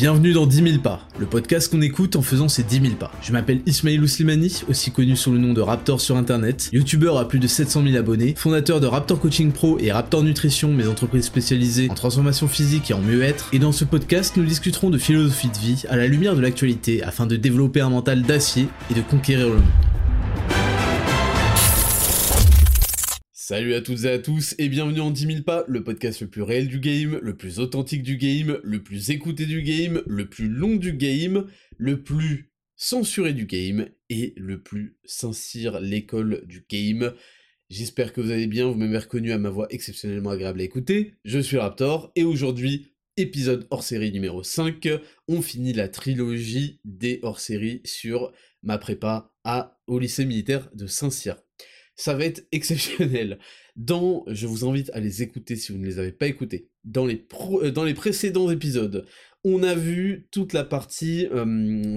Bienvenue dans 10 000 pas, le podcast qu'on écoute en faisant ses 10 000 pas. Je m'appelle Ismail Ouslimani, aussi connu sous le nom de Raptor sur internet, youtubeur à plus de 700 000 abonnés, fondateur de Raptor Coaching Pro et Raptor Nutrition, mes entreprises spécialisées en transformation physique et en mieux-être. Et dans ce podcast, nous discuterons de philosophie de vie à la lumière de l'actualité afin de développer un mental d'acier et de conquérir le monde. Salut à toutes et à tous et bienvenue en 10 000 pas, le podcast le plus réel du game, le plus authentique du game, le plus écouté du game, le plus long du game, le plus censuré du game et le plus sincère l'école du game. J'espère que vous allez bien, vous m'avez reconnu à ma voix exceptionnellement agréable à écouter. Je suis Raptor et aujourd'hui, épisode hors série numéro 5, on finit la trilogie des hors série sur ma prépa à, au lycée militaire de Saint-Cyr ça va être exceptionnel. Dans, je vous invite à les écouter si vous ne les avez pas écoutés, dans les, euh, précédents épisodes, on a vu toute la partie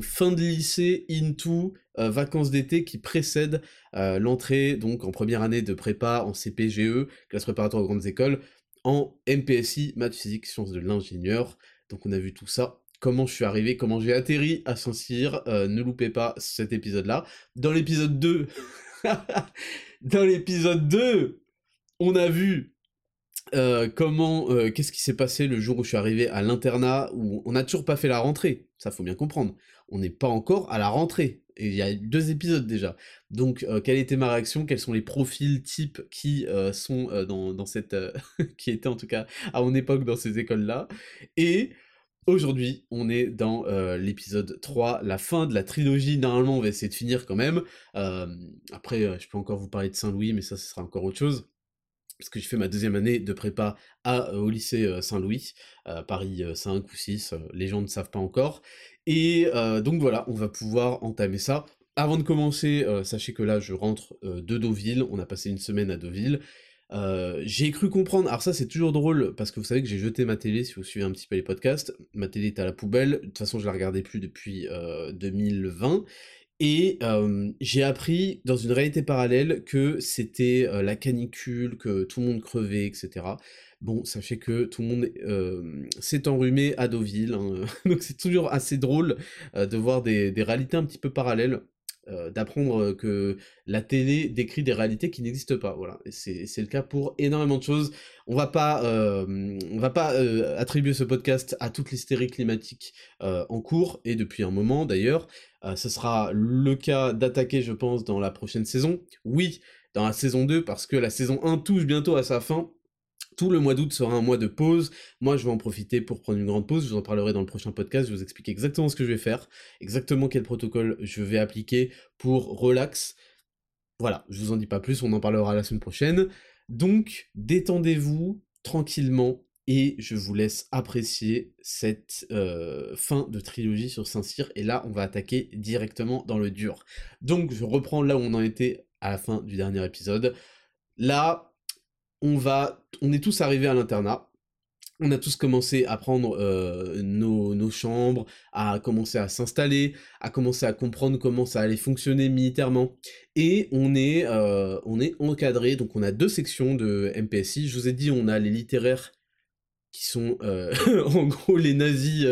fin de lycée into euh, vacances d'été qui précède euh, l'entrée donc en première année de prépa en CPGE, classe préparatoire aux grandes écoles, en MPSI, maths physique, sciences de l'ingénieur. Donc on a vu tout ça comment je suis arrivé, comment j'ai atterri à Saint-Cyr. ne loupez pas cet épisode-là. Dans l'épisode 2, dans l'épisode 2, on a vu euh, comment, euh, qu'est-ce qui s'est passé le jour où je suis arrivé à l'internat, où on n'a toujours pas fait la rentrée, ça faut bien comprendre. On n'est pas encore à la rentrée, il y a deux épisodes déjà. Donc, euh, quelle était ma réaction? Quels sont les profils types qui sont dans, dans, cette... qui étaient en tout cas à mon époque dans ces écoles-là? Et Aujourd'hui, on est dans euh, l'épisode 3, la fin de la trilogie. Normalement, on va essayer de finir quand même. Euh, après, euh, je peux encore vous parler de Saint-Louis, mais ça, ce sera encore autre chose. Parce que j'ai fait ma deuxième année de prépa au lycée Saint-Louis, Paris 5 ou 6, les gens ne savent pas encore. Et donc voilà, on va pouvoir entamer ça. Avant de commencer, sachez que là, je rentre de Deauville. On a passé une semaine à Deauville. Euh, j'ai cru comprendre, alors ça c'est toujours drôle, parce que vous savez que j'ai jeté ma télé, si vous suivez un petit peu les podcasts, ma télé est à la poubelle, de toute façon je la regardais plus depuis 2020, euh, et euh, j'ai appris dans une réalité parallèle que c'était la canicule, que tout le monde crevait, etc. Bon, sachez que tout le monde s'est enrhumé à Deauville, hein. donc c'est toujours assez drôle de voir des réalités un petit peu parallèles. Euh, d'apprendre que la télé décrit des réalités qui n'existent pas. Voilà, c'est le cas pour énormément de choses. On va pas, euh, va pas euh, attribuer ce podcast à toute l'hystérie climatique en cours et depuis un moment d'ailleurs. ce sera le cas d'attaquer, je pense, dans la prochaine saison. Oui, dans la saison 2 parce que la saison 1 touche bientôt à sa fin. Tout le mois d'août sera un mois de pause. Moi, je vais en profiter pour prendre une grande pause. Je vous en parlerai dans le prochain podcast. Je vous expliquer exactement ce que je vais faire, exactement quel protocole je vais appliquer pour relax. Voilà, je vous en dis pas plus. On en parlera la semaine prochaine. Donc, détendez-vous tranquillement et je vous laisse apprécier cette euh, fin de trilogie sur Saint-Cyr. Et là, on va attaquer directement dans le dur. Donc, je reprends là où on en était à la fin du dernier épisode. Là, on va, on est tous arrivés à l'internat. On a tous commencé à prendre euh, nos, chambres, à commencer à s'installer, à commencer à comprendre comment ça allait fonctionner militairement. Et on est, euh, encadré, donc on a deux sections de MPSI. Je vous ai dit, on a les littéraires qui sont euh, en gros les nazis,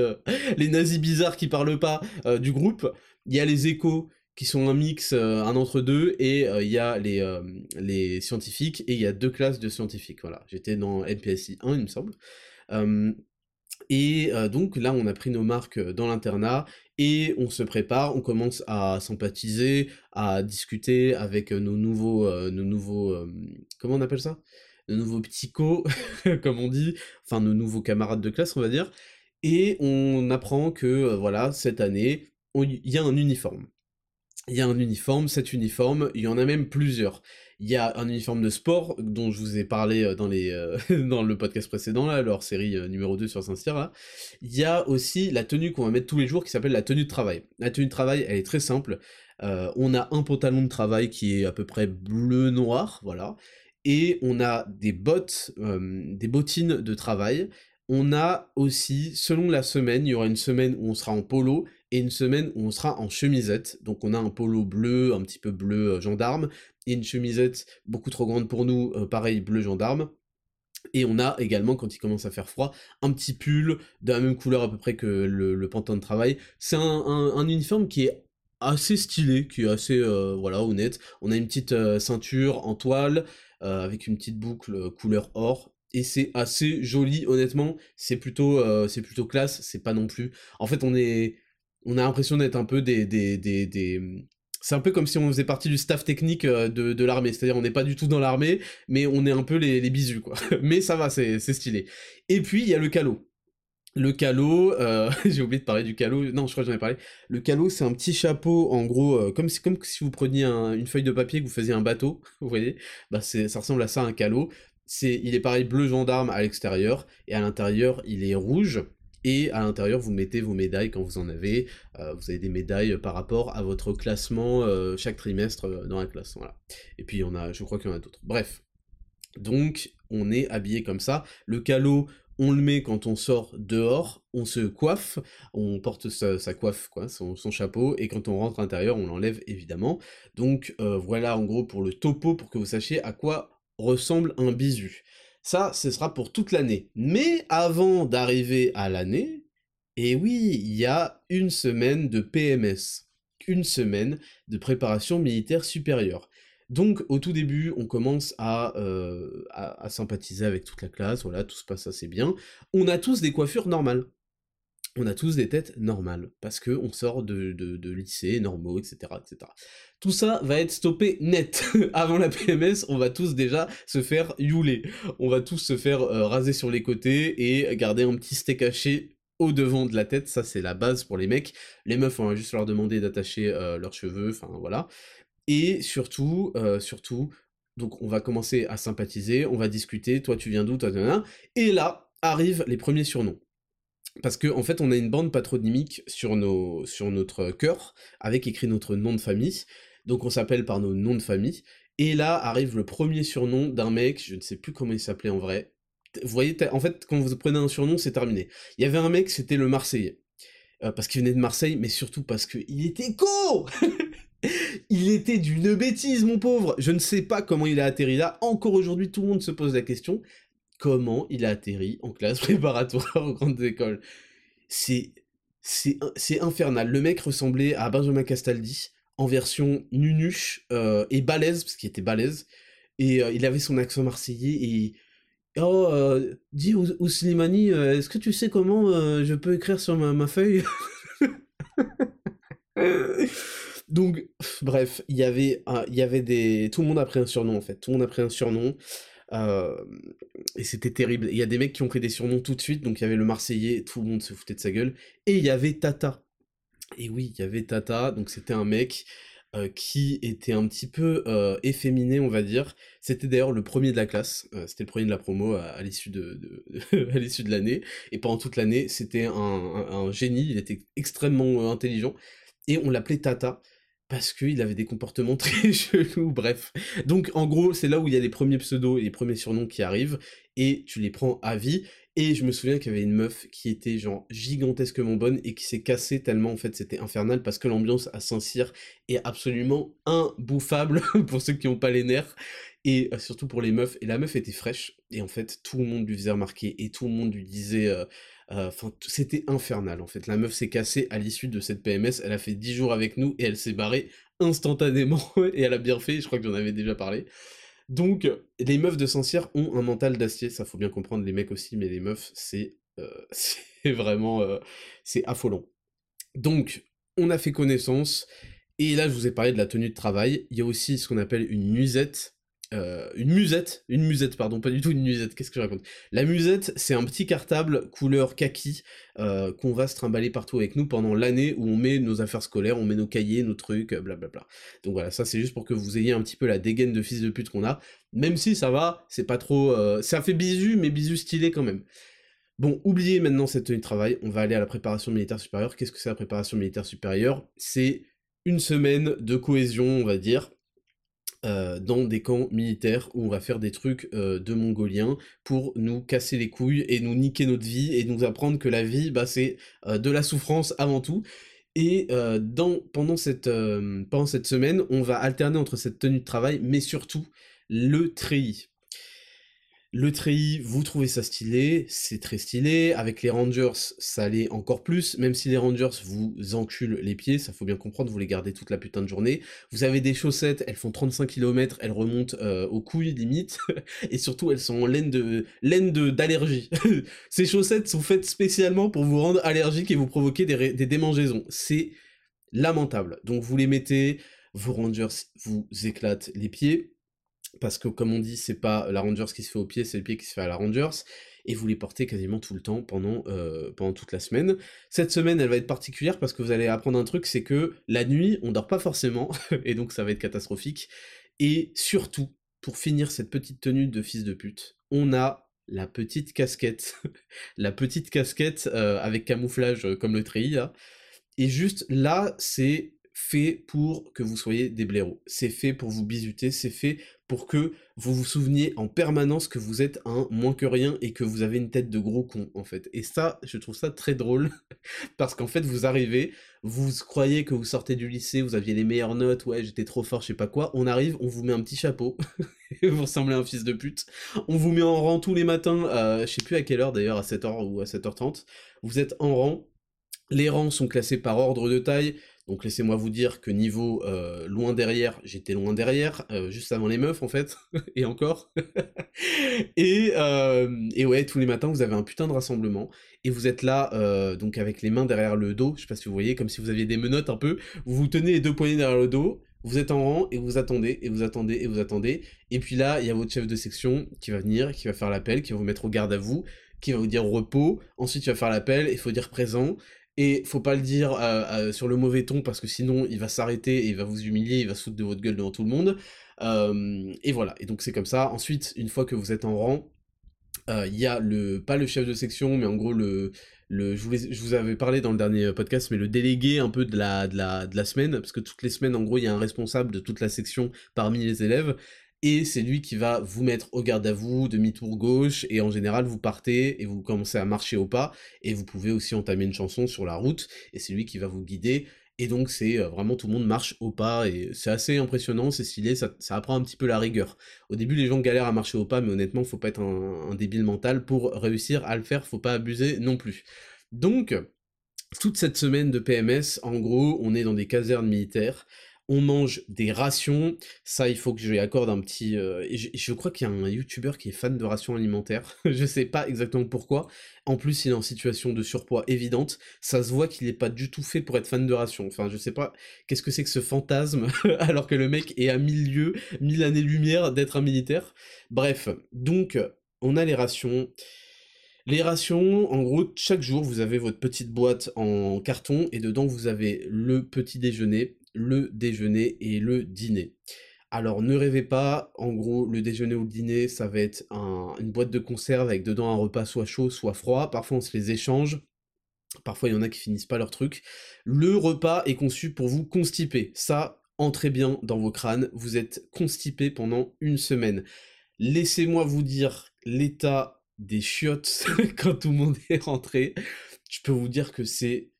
les nazis bizarres qui parlent pas du groupe. Il y a les échos qui sont un mix, euh, un entre deux, et euh, il y a les, euh, les scientifiques, et il y a deux classes de scientifiques, voilà. J'étais dans NPSI 1, il me semble. et donc là, on a pris nos marques dans l'internat, et on se prépare, on commence à sympathiser, à discuter avec nos nouveaux, nos nouveaux, comment on appelle ça? Nos nouveaux co, comme on dit, enfin nos nouveaux camarades de classe, on va dire, et on apprend que, voilà, cette année, il y a un uniforme il y a un uniforme, cet uniforme, il y en a même plusieurs. Il y a un uniforme de sport dont je vous ai parlé euh, dans, les, euh, dans le podcast précédent, là, leur série euh, numéro 2 sur Saint-Cyr. Il y a aussi la tenue qu'on va mettre tous les jours qui s'appelle la tenue de travail. La tenue de travail, elle est très simple. on a un pantalon de travail qui est à peu près bleu-noir, voilà. Et on a des bottes, des bottines de travail. On a aussi, selon la semaine, il y aura une semaine où on sera en polo et une semaine où on sera en chemisette. Donc on a un polo bleu, un petit peu bleu euh, gendarme, et une chemisette beaucoup trop grande pour nous, euh, pareil bleu gendarme. Et on a également, quand il commence à faire froid, un petit pull de la même couleur à peu près que le, pantalon de travail. C'est un, uniforme qui est assez stylé, qui est assez, euh, voilà, honnête. On a une petite ceinture en toile, avec une petite boucle couleur or. Et c'est assez joli, honnêtement. C'est plutôt, c'est plutôt classe. C'est pas non plus. En fait, on est, on a l'impression d'être un peu des, des, des, des, c'est un peu comme si on faisait partie du staff technique euh, de, l'armée, c'est-à-dire on n'est pas du tout dans l'armée, mais on est un peu les, les bisus, quoi. mais ça va, c'est stylé. Et puis, il y a le calot. Le calot, euh, j'ai oublié de parler du calot, non, je crois que j'en ai parlé. Le calot, c'est un petit chapeau, en gros, euh, comme, si, comme si vous preniez une feuille de papier, que vous faisiez un bateau, vous voyez, bah ça ressemble à ça, un calot. Il est pareil bleu gendarme à l'extérieur, et à l'intérieur, il est rouge, et à l'intérieur vous mettez vos médailles quand vous en avez, euh, vous avez des médailles par rapport à votre classement euh, chaque trimestre euh, dans la classe. Et puis il y en a, je crois qu'il y en a d'autres. Bref, donc on est habillé comme ça, le calot on le met quand on sort dehors, on se coiffe, on porte sa, coiffe, quoi, son, chapeau, et quand on rentre à l'intérieur, on l'enlève évidemment. Donc voilà en gros pour le topo, pour que vous sachiez à quoi ressemble un bisu. Ça, ce sera pour toute l'année. Mais avant d'arriver à l'année, eh oui, il y a une semaine de PMS, une semaine de préparation militaire supérieure. Donc au tout début, on commence à, euh, à, sympathiser avec toute la classe, voilà, tout se passe assez bien. On a tous des coiffures normales on a tous des têtes normales, parce que on sort de, de, lycée, normaux, etc., etc. Tout ça va être stoppé net. Avant la PMS, on va tous déjà se faire youler. On va tous se faire euh, raser sur les côtés et garder un petit steak haché au devant de la tête, ça c'est la base pour les mecs. Les meufs, on va juste leur demander d'attacher euh, leurs cheveux, enfin voilà. Et surtout, euh, surtout, on va commencer à sympathiser, on va discuter, toi tu viens d'où, toi, toi, et là arrivent les premiers surnoms parce qu'en en fait on a une bande patronymique sur, nos, notre cœur, avec écrit notre nom de famille, donc on s'appelle par nos noms de famille, et là arrive le premier surnom d'un mec, je ne sais plus comment il s'appelait en vrai, vous voyez, en fait quand vous prenez un surnom c'est terminé. Il y avait un mec, c'était le Marseillais, euh, parce qu'il venait de Marseille, mais surtout parce qu'il était con Il était d'une bêtise, mon pauvre. Je ne sais pas comment il a atterri là, encore aujourd'hui tout le monde se pose la question, comment il a atterri en classe préparatoire aux grandes écoles. C'est c'est infernal. Le mec ressemblait à Benjamin Castaldi en version nunuche euh, et balèze, parce qu'il était balèze. Et euh, il avait son accent marseillais et... Oh, euh, dis Ouslimani, est-ce que tu sais comment je peux écrire sur ma, ma feuille? Donc, bref, il y avait, y avait des... Tout le monde a pris un surnom, en fait. Tout le monde a pris un surnom. Euh, et c'était terrible. Il y a des mecs qui ont pris des surnoms tout de suite, donc il y avait le Marseillais, tout le monde se foutait de sa gueule. Et il y avait Tata. Et oui, il y avait Tata, donc c'était un mec euh, qui était un petit peu euh, efféminé, on va dire. C'était d'ailleurs le premier de la classe, c'était le premier de la promo à, l'issue de, l'année. Et pendant toute l'année, c'était un, génie, il était extrêmement intelligent. Et on l'appelait Tata parce qu'il avait des comportements très chelous, bref. Donc en gros, c'est là où il y a les premiers pseudos et les premiers surnoms qui arrivent, et tu les prends à vie. Et je me souviens qu'il y avait une meuf qui était genre gigantesquement bonne et qui s'est cassée tellement en fait c'était infernal parce que l'ambiance à Saint-Cyr est absolument imbouffable pour ceux qui n'ont pas les nerfs et euh, surtout pour les meufs. Et la meuf était fraîche et en fait tout le monde lui faisait remarquer et tout le monde lui disait euh, euh, c'était infernal en fait. La meuf s'est cassée à l'issue de cette PMS. Elle a fait 10 jours avec nous et elle s'est barrée instantanément. et elle a bien fait, je crois que j'en avais déjà parlé. Donc, les meufs de Saint-Cyr ont un mental d'acier. Ça faut bien comprendre, les mecs aussi, mais les meufs, c'est euh, vraiment. Euh, c'est affolant. Donc, on a fait connaissance. Et là, je vous ai parlé de la tenue de travail. Il y a aussi ce qu'on appelle une nuisette. Euh, une musette, une musette, pardon, pas du tout une musette, qu'est-ce que je raconte? La musette, c'est un petit cartable couleur kaki euh, qu'on va se trimballer partout avec nous pendant l'année où on met nos affaires scolaires, on met nos cahiers, nos trucs, blablabla. Donc voilà, ça c'est juste pour que vous ayez un petit peu la dégaine de fils de pute qu'on a, même si ça va, c'est pas trop... Euh, ça fait bisu, mais bisu stylé quand même. Bon, oubliez maintenant cette tenue de travail, on va aller à la préparation militaire supérieure. Qu'est-ce que c'est la préparation militaire supérieure? C'est une semaine de cohésion, on va dire, euh, dans des camps militaires où on va faire des trucs euh, de mongoliens pour nous casser les couilles et nous niquer notre vie et nous apprendre que la vie, bah, c'est euh, de la souffrance avant tout. Et dans, pendant, cette, pendant cette semaine, on va alterner entre cette tenue de travail, mais surtout le treillis. Le treillis, vous trouvez ça stylé, c'est très stylé. Avec les Rangers, ça l'est encore plus. Même si les Rangers vous enculent les pieds, ça faut bien comprendre, vous les gardez toute la putain de journée. Vous avez des chaussettes, elles font 35 km, elles remontent euh, aux couilles limite. et surtout, elles sont en laine de laine d'allergie. Ces chaussettes sont faites spécialement pour vous rendre allergique et vous provoquer des, des démangeaisons. C'est lamentable. Donc vous les mettez, vos Rangers vous éclatent les pieds parce que comme on dit, c'est pas la Rangers qui se fait au pied, c'est le pied qui se fait à la Rangers, et vous les portez quasiment tout le temps pendant, euh, pendant toute la semaine. Cette semaine, elle va être particulière parce que vous allez apprendre un truc, c'est que la nuit, on dort pas forcément, et donc ça va être catastrophique. Et surtout, pour finir cette petite tenue de fils de pute, on a la petite casquette, la petite casquette euh, avec camouflage euh, comme le treillis. Et juste là, c'est fait pour que vous soyez des blaireaux. C'est fait pour vous bisuter, c'est fait pour que vous vous souveniez en permanence que vous êtes un moins que rien et que vous avez une tête de gros con en fait. Et ça, je trouve ça très drôle parce qu'en fait vous arrivez, vous croyez que vous sortez du lycée, vous aviez les meilleures notes, ouais j'étais trop fort, je sais pas quoi, on arrive, on vous met un petit chapeau, vous ressemblez à un fils de pute, on vous met en rang tous les matins, euh, je sais plus à quelle heure d'ailleurs, à 7h ou à 7h30, vous êtes en rang, les rangs sont classés par ordre de taille, donc laissez-moi vous dire que niveau euh, loin derrière, j'étais loin derrière, euh, juste avant les meufs en fait, et encore. et, euh, et ouais, tous les matins vous avez un putain de rassemblement, et vous êtes là, donc avec les mains derrière le dos, je sais pas si vous voyez, comme si vous aviez des menottes un peu, vous vous tenez les deux poignets derrière le dos, vous êtes en rang et vous attendez et vous attendez et vous attendez. Et puis là, il y a votre chef de section qui va venir, qui va faire l'appel, qui va vous mettre au garde à vous, qui va vous dire repos. Ensuite, il va faire l'appel, il faut dire présent. Et faut pas le dire euh, euh, sur le mauvais ton parce que sinon il va s'arrêter et il va vous humilier, il va se foutre de votre gueule devant tout le monde. Euh, et voilà, et donc c'est comme ça. Ensuite, une fois que vous êtes en rang, il y a le, pas le chef de section, mais en gros le, le je, vous je vous avais parlé dans le dernier podcast, mais le délégué un peu de la, de la, de la semaine, parce que toutes les semaines, en gros, il y a un responsable de toute la section parmi les élèves, et c'est lui qui va vous mettre au garde à vous, demi-tour gauche, et en général vous partez et vous commencez à marcher au pas, et vous pouvez aussi entamer une chanson sur la route, et c'est lui qui va vous guider, et donc c'est euh, vraiment tout le monde marche au pas, et c'est assez impressionnant, c'est stylé, ça, apprend un petit peu la rigueur. Au début les gens galèrent à marcher au pas, mais honnêtement faut pas être un, un débile mental pour réussir à le faire, faut pas abuser non plus. Donc, toute cette semaine de PMS, en gros, on est dans des casernes militaires, on mange des rations. Ça, il faut que je lui accorde un petit. Euh, je, crois qu'il y a un youtubeur qui est fan de rations alimentaires. je sais pas exactement pourquoi. En plus, il est en situation de surpoids évidente. Ça se voit qu'il n'est pas du tout fait pour être fan de rations. Enfin, je sais pas qu'est-ce que c'est que ce fantasme, alors que le mec est à mille lieues, mille années-lumière d'être un militaire. Bref, donc, on a les rations. Les rations, en gros, chaque jour, vous avez votre petite boîte en carton et dedans, vous avez le petit déjeuner, le déjeuner et le dîner. Alors ne rêvez pas, en gros le déjeuner ou le dîner ça va être une boîte de conserve avec dedans un repas soit chaud soit froid, parfois on se les échange, parfois il y en a qui finissent pas leur truc. Le repas est conçu pour vous constiper, ça entrez bien dans vos crânes, vous êtes constipé pendant une semaine. Laissez-moi vous dire l'état des chiottes quand tout le monde est rentré, je peux vous dire que c'est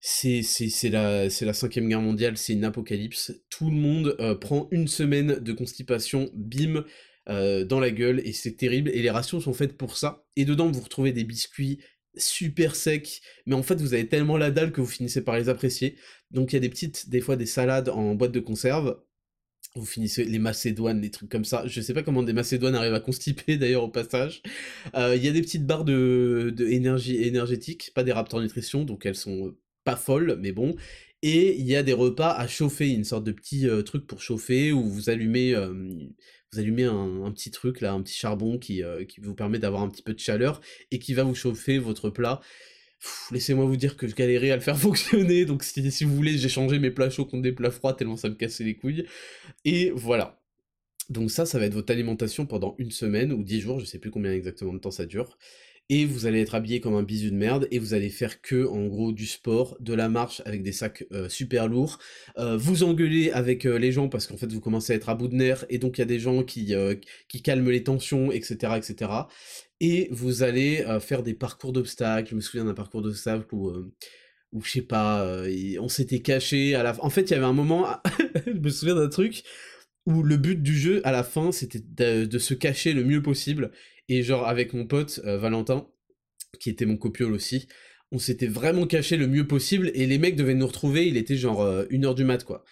c'est la, la cinquième guerre mondiale, c'est une apocalypse. Tout le monde euh, prend une semaine de constipation, bim, euh, dans la gueule, et c'est terrible. Et les rations sont faites pour ça. Et dedans, vous retrouvez des biscuits super secs, mais en fait, vous avez tellement la dalle que vous finissez par les apprécier. Donc il y a des petites, des fois des salades en boîte de conserve. Vous finissez les macédoines, des trucs comme ça. Je sais pas comment des macédoines arrivent à constiper d'ailleurs au passage. Euh, il y a des petites barres de, de énergie énergétique, pas des Raptor Nutrition, donc elles sont pas folle, mais bon. Et il y a des repas à chauffer, une sorte de petit euh, truc pour chauffer, où vous allumez, un, petit truc, là, un petit charbon qui, euh, qui vous permet d'avoir un petit peu de chaleur, et qui va vous chauffer votre plat. Laissez-moi vous dire que je galérais à le faire fonctionner, donc si, si vous voulez, j'ai changé mes plats chauds contre des plats froids, tellement ça me cassait les couilles. Et voilà. Donc ça, ça va être votre alimentation pendant une semaine ou dix jours, je sais plus combien exactement de temps ça dure et vous allez être habillé comme un bisu de merde, et vous allez faire que, en gros, du sport, de la marche avec des sacs euh, super lourds, euh, vous engueuler avec euh, les gens parce qu'en fait vous commencez à être à bout de nerfs, et donc il y a des gens qui, qui calment les tensions, etc., etc. Et vous allez faire des parcours d'obstacles, je me souviens d'un parcours d'obstacles où où je sais pas, on s'était caché à la En fait, il y avait un moment, je me souviens d'un truc où le but du jeu, à la fin, c'était de, se cacher le mieux possible. Et genre, avec mon pote euh, Valentin, qui était mon copiole aussi, on s'était vraiment caché le mieux possible, et les mecs devaient nous retrouver, il était genre euh, une heure du mat, quoi.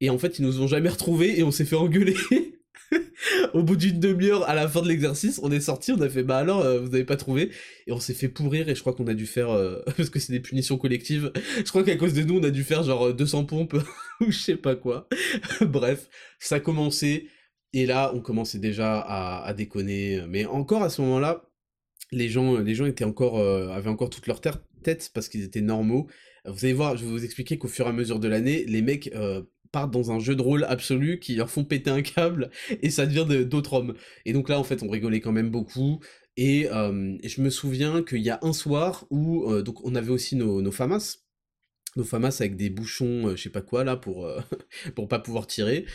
Et en fait, ils nous ont jamais retrouvés, et on s'est fait engueuler. Au bout d'une demi-heure, à la fin de l'exercice, on est sorti, on a fait bah alors, euh, vous avez pas trouvé Et on s'est fait pourrir, et je crois qu'on a dû faire, parce que c'est des punitions collectives, je crois qu'à cause de nous, on a dû faire genre 200 pompes, ou je sais pas quoi. Bref, ça a commencé, et là, on commençait déjà à, déconner. Mais encore à ce moment-là, les gens, encore, euh, avaient encore toute leur tête parce qu'ils étaient normaux. Vous allez voir, je vais vous expliquer qu'au fur et à mesure de l'année, les mecs euh, partent dans un jeu de rôle absolu qui leur font péter un câble et ça devient d'autres hommes. Et donc là, en fait, on rigolait quand même beaucoup. Et, euh, je me souviens qu'il y a un soir où on avait aussi nos, famas, nos famas avec des bouchons, je sais pas quoi là pour pour pas pouvoir tirer.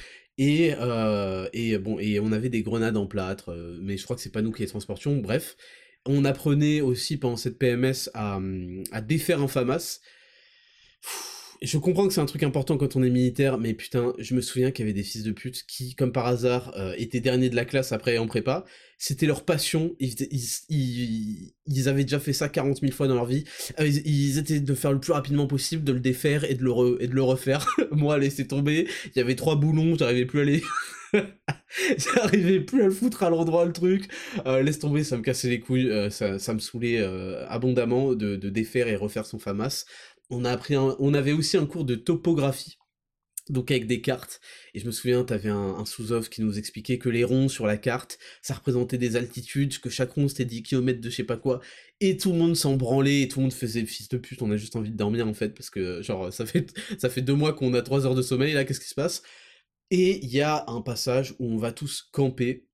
Et, et on avait des grenades en plâtre, mais je crois que c'est pas nous qui les transportions. Bref, on apprenait aussi pendant cette PMS à, hum, à défaire un FAMAS. Je comprends que c'est un truc important quand on est militaire, mais putain, je me souviens qu'il y avait des fils de pute qui, comme par hasard, étaient derniers de la classe après en prépa. C'était leur passion. Ils, avaient déjà fait ça 40 000 fois dans leur vie. Ils, étaient de faire le plus rapidement possible, de le défaire et de le, refaire. Moi, laisser tomber. Il y avait trois boulons, j'arrivais plus à les... J'arrivais plus à le foutre à l'endroit le truc. Euh, laisse tomber, ça me cassait les couilles, euh, ça, me saoulait euh, abondamment de, de, défaire et refaire son FAMAS. On, avait aussi un cours de topographie donc avec des cartes. Et je me souviens, t'avais un, un sous-off qui nous expliquait que les ronds sur la carte, ça représentait des altitudes, que chaque rond c'était 10 km de je sais pas quoi, et tout le monde s'en branlait, et tout le monde faisait fils de pute, on a juste envie de dormir en fait, parce que genre ça fait, ça fait deux mois qu'on a 3 heures de sommeil, là qu'est-ce qui se passe? Et il y a un passage où on va tous camper.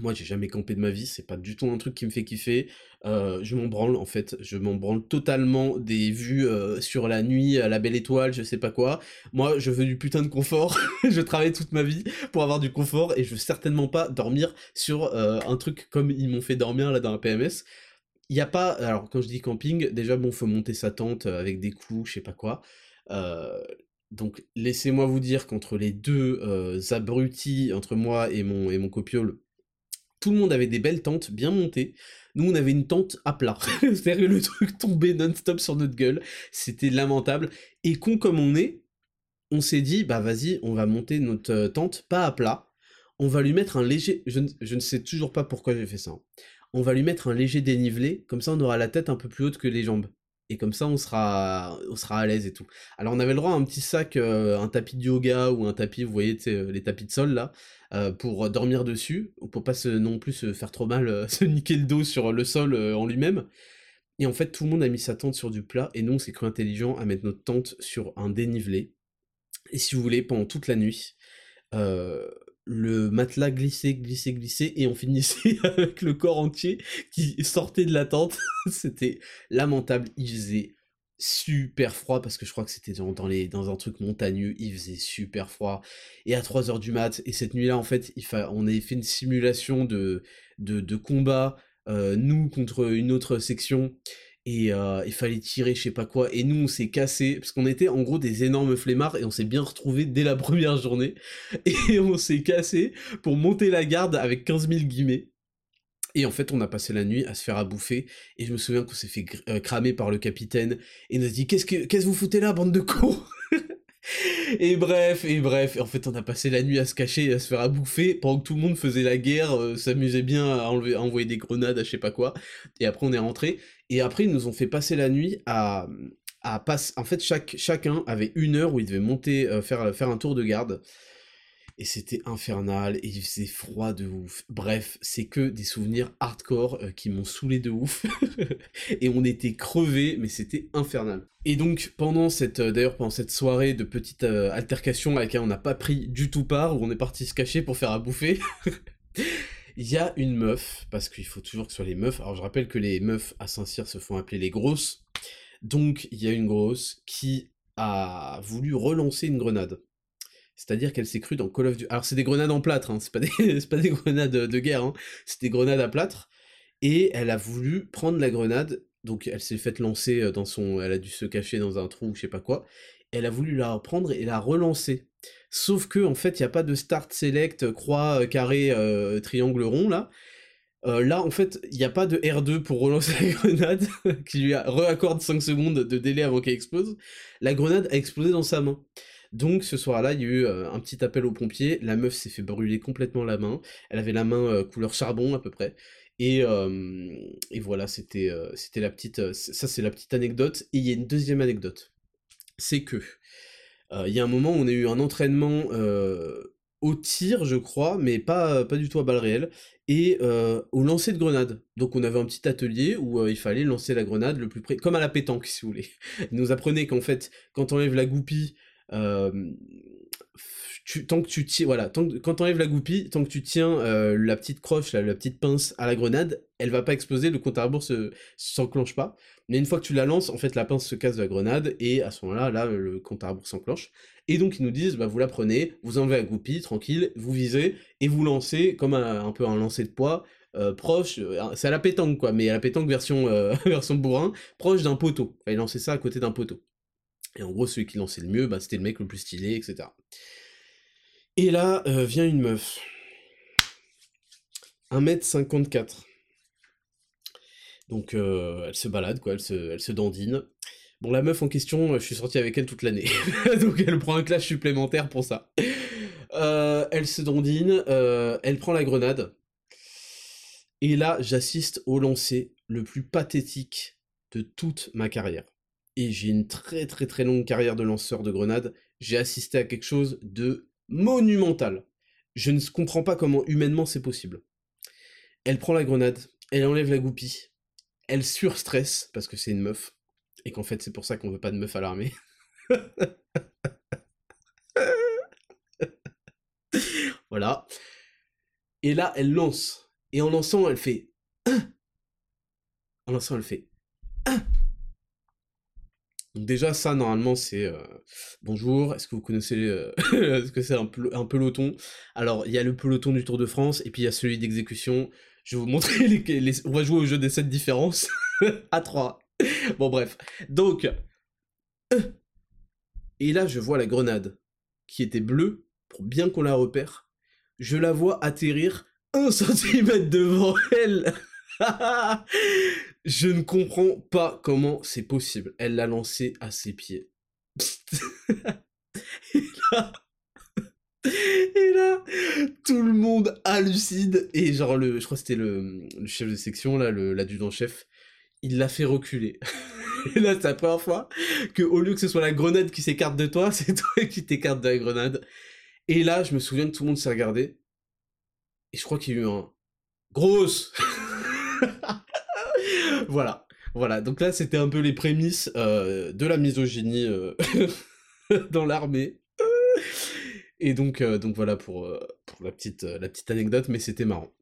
Moi, j'ai jamais campé de ma vie, c'est pas du tout un truc qui me fait kiffer. Euh, je m'en branle, en fait. Je m'en branle totalement des vues euh, sur la nuit, à la belle étoile, je sais pas quoi. Moi, je veux du putain de confort. je travaille toute ma vie pour avoir du confort et je veux certainement pas dormir sur euh, un truc comme ils m'ont fait dormir là dans la PMS. Il n'y a pas. Alors, quand je dis camping, déjà, bon, faut monter sa tente avec des clous, je sais pas quoi. Donc laissez-moi vous dire qu'entre les deux abrutis, entre moi et mon, et mon copiole, tout le monde avait des belles tentes bien montées. Nous, on avait une tente à plat. C'est-à-dire le truc tombait non-stop sur notre gueule. C'était lamentable. Et con comme on est, on s'est dit, bah vas-y, on va monter notre euh, tente pas à plat. On va lui mettre un léger... Je ne, je ne sais toujours pas pourquoi j'ai fait ça. Hein. On va lui mettre un léger dénivelé, comme ça on aura la tête un peu plus haute que les jambes et comme ça on sera à l'aise et tout. Alors on avait le droit à un petit sac, euh, un tapis de yoga ou un tapis, vous voyez euh, les tapis de sol là, euh, pour dormir dessus, pour pas non plus se faire trop mal, se niquer le dos sur le sol en lui-même. Et en fait tout le monde a mis sa tente sur du plat et nous on s'est cru intelligent à mettre notre tente sur un dénivelé. Et si vous voulez, pendant toute la nuit, le matelas glissait, glissait, glissait, et on finissait avec le corps entier qui sortait de la tente. c'était lamentable. Il faisait super froid parce que je crois que c'était dans, les, dans un truc montagneux, il faisait super froid. Et à 3h du mat, et cette nuit-là, en fait, on avait fait une simulation de, de, combat, euh, nous contre une autre section et euh, il fallait tirer je sais pas quoi, et nous on s'est cassé, parce qu'on était en gros des énormes flemmards, et on s'est bien retrouvés dès la première journée, et on s'est cassé pour monter la garde avec 15 000 guillemets, et en fait, on a passé la nuit à se faire à bouffer, et je me souviens qu'on s'est fait euh, cramer par le capitaine, et il nous a dit « Qu'est-ce que, qu'est-ce que vous foutez là, bande de cons ?» Et bref, et bref, en fait on a passé la nuit à se cacher et à se faire à bouffer, pendant que tout le monde faisait la guerre, euh, s'amusait bien à, envoyer des grenades, à je sais pas quoi, et après on est rentré, et après ils nous ont fait passer la nuit à... à passer... En fait chacun avait une heure où il devait monter, euh, faire un tour de garde, et c'était infernal, et il faisait froid de ouf. Bref, c'est que des souvenirs hardcore euh, qui m'ont saoulé de ouf, et on était crevés, mais c'était infernal. Et donc, pendant cette, euh, d'ailleurs, pendant cette soirée de petite euh, altercation à laquelle on n'a pas pris du tout part, où on est parti se cacher pour faire à bouffer, il y a une meuf, parce qu'il faut toujours que ce soit les meufs, alors je rappelle que les meufs à Saint-Cyr se font appeler les grosses, donc il y a une grosse qui a voulu relancer une grenade. C'est-à-dire qu'elle s'est crue dans Call of Duty. Alors c'est des grenades en plâtre, hein, c'est pas, des... pas des grenades de guerre, hein. c'est des grenades à plâtre. Et elle a voulu prendre la grenade, donc elle s'est faite lancer euh, dans son... Elle a dû se cacher dans un trou ou je sais pas quoi. Elle a voulu la reprendre et la relancer. sauf que en fait, il n'y a pas de start, select, croix, carré, triangle rond là. là, en fait, il n'y a pas de R2 pour relancer la grenade, qui lui réaccorde 5 secondes de délai avant qu'elle explose. La grenade a explosé dans sa main. Donc ce soir-là, il y a eu un petit appel aux pompiers. La meuf s'est fait brûler complètement la main. Elle avait la main couleur charbon à peu près. Et, et voilà, c'était la petite. ça, c'est la petite anecdote. Et il y a une deuxième anecdote. C'est que il y a un moment où on a eu un entraînement au tir, je crois, mais pas, du tout à balles réelles, et au lancer de grenade. Donc on avait un petit atelier où il fallait lancer la grenade le plus près, comme à la pétanque, si vous voulez. Il nous apprenait qu'en fait, quand on enlève la goupille, tant que tu tiens, voilà, tant que, quand la goupille, tant que tu tiens la petite croche, la, petite pince à la grenade, elle va pas exploser, le compte à rebours se s'enclenche pas. Mais une fois que tu la lances, en fait, la pince se casse de la grenade et à ce moment-là, là, le compte à rebours s'enclenche. Et donc ils nous disent, bah vous la prenez, vous enlevez la goupille, tranquille, vous visez et vous lancez comme un, peu un lancer de poids. proche, c'est à la pétanque quoi, mais à la pétanque version, version bourrin, proche d'un poteau. Fallait lancer ça à côté d'un poteau. Et en gros, celui qui lançait le mieux, bah, c'était le mec le plus stylé, etc. Et là, euh, vient une meuf. 1m54. Donc, euh, elle se balade, quoi, elle se, elle se dandine. Bon, la meuf en question, je suis sorti avec elle toute l'année. Donc, elle prend un clash supplémentaire pour ça. Euh, elle se dandine, elle prend la grenade. Et là, j'assiste au lancer le plus pathétique de toute ma carrière et j'ai une très très très longue carrière de lanceur de grenades, j'ai assisté à quelque chose de monumental. Je ne comprends pas comment humainement c'est possible. Elle prend la grenade, elle enlève la goupille, elle surstresse parce que c'est une meuf, et qu'en fait c'est pour ça qu'on veut pas de meuf à l'armée. voilà. Et là, elle lance. Et en lançant, elle fait... En lançant, elle fait... Donc déjà ça normalement c'est euh, bonjour, est-ce que vous connaissez euh, est-ce que c'est un, peloton? Alors il y a le peloton du Tour de France et puis il y a celui d'exécution. Je vais vous montrer les, on va jouer au jeu des 7 différences à 3. Bon bref. Donc euh, et là je vois la grenade qui était bleue pour bien qu'on la repère. Je la vois atterrir un centimètre devant elle. Je ne comprends pas comment c'est possible. Elle l'a lancé à ses pieds. et, là... tout le monde hallucine. Et genre, le, je crois que c'était le, chef de section, là, l'adjudant-chef, il l'a fait reculer. et là, c'est la première fois que, au lieu que ce soit la grenade qui s'écarte de toi, c'est toi qui t'écarte de la grenade. Et là, je me souviens que tout le monde s'est regardé. Et je crois qu'il y a eu un... Grosse voilà. Voilà, donc là c'était un peu les prémices euh, de la misogynie euh, dans l'armée. Et donc, euh, donc voilà pour, pour la, petite, la petite anecdote, mais c'était marrant.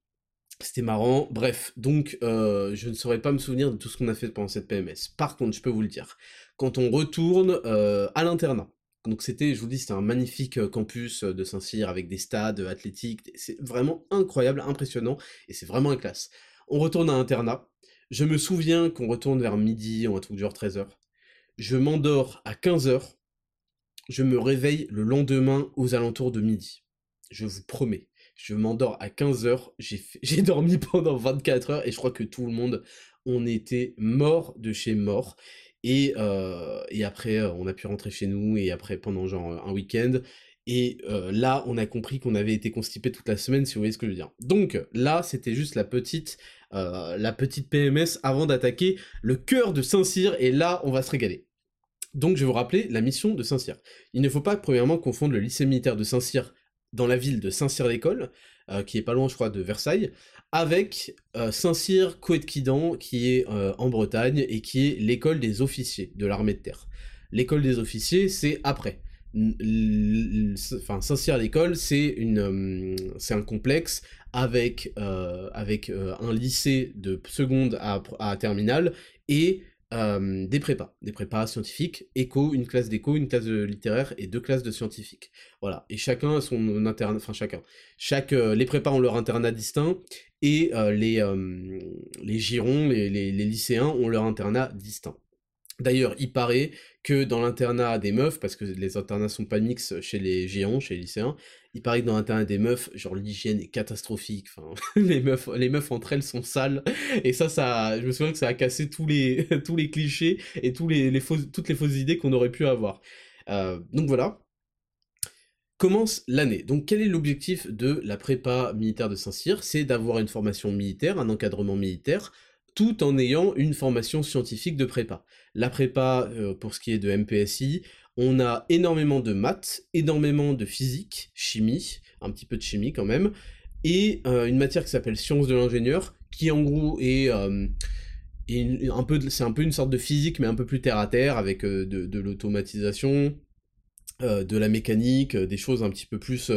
C'était marrant. Bref, donc je ne saurais pas me souvenir de tout ce qu'on a fait pendant cette PMS. Par contre, je peux vous le dire, quand on retourne à l'internat, donc c'était, je vous dis, c'était un magnifique campus de Saint-Cyr avec des stades athlétiques, c'est vraiment incroyable, impressionnant, et c'est vraiment une classe. On retourne à l'internat, je me souviens qu'on retourne vers midi, on un truc genre 13h. Je m'endors à 15h. Je me réveille le lendemain aux alentours de midi. Je vous promets. Je m'endors à 15h. J'ai dormi pendant 24 heures et je crois que tout le monde, on était mort de chez mort. Et, euh, après, euh, on a pu rentrer chez nous et après, pendant genre un week-end, et euh, là, on a compris qu'on avait été constipé toute la semaine, si vous voyez ce que je veux dire. Donc là, c'était juste la petite, euh, la petite PMS avant d'attaquer le cœur de Saint-Cyr, et là, on va se régaler. Donc je vais vous rappeler la mission de Saint-Cyr. Il ne faut pas, premièrement, confondre le lycée militaire de Saint-Cyr dans la ville de Saint-Cyr-l'École, euh, qui est pas loin, je crois, de Versailles, avec Saint-Cyr Coët-Quidan, qui est en Bretagne, et qui est l'école des officiers de l'armée de terre. L'école des officiers, c'est après enfin Saint-Cyr l'école c'est euh, c'est un complexe avec euh, euh, un lycée de seconde à, à terminale et des prépas, des prépas scientifiques, éco, une classe d'éco, une classe de littéraire et deux classes de scientifiques. Voilà. Et chacun a son internat, enfin chacun. Les prépas ont leur internat distinct et les, les girons, les lycéens ont leur internat distinct. D'ailleurs, il paraît que dans l'internat des meufs, parce que les internats sont pas mix chez les géants, chez les lycéens, il paraît que dans l'internat des meufs, genre l'hygiène est catastrophique. Les meufs, entre elles sont sales. Et ça, ça, je me souviens que ça a cassé tous les, tous les clichés et toutes les fausses idées qu'on aurait pu avoir. Euh, donc voilà. Commence l'année. Donc quel est l'objectif de la prépa militaire de Saint-Cyr? C'est d'avoir une formation militaire, un encadrement militaire, tout en ayant une formation scientifique de prépa. La prépa, euh, pour ce qui est de MPSI, on a énormément de maths, énormément de physique, chimie, un petit peu de chimie quand même, et euh, une matière qui s'appelle sciences de l'ingénieur, qui en gros est, euh, un peu, c'est un peu une sorte de physique, mais un peu plus terre à terre, avec de, de l'automatisation, de la mécanique, des choses un petit peu plus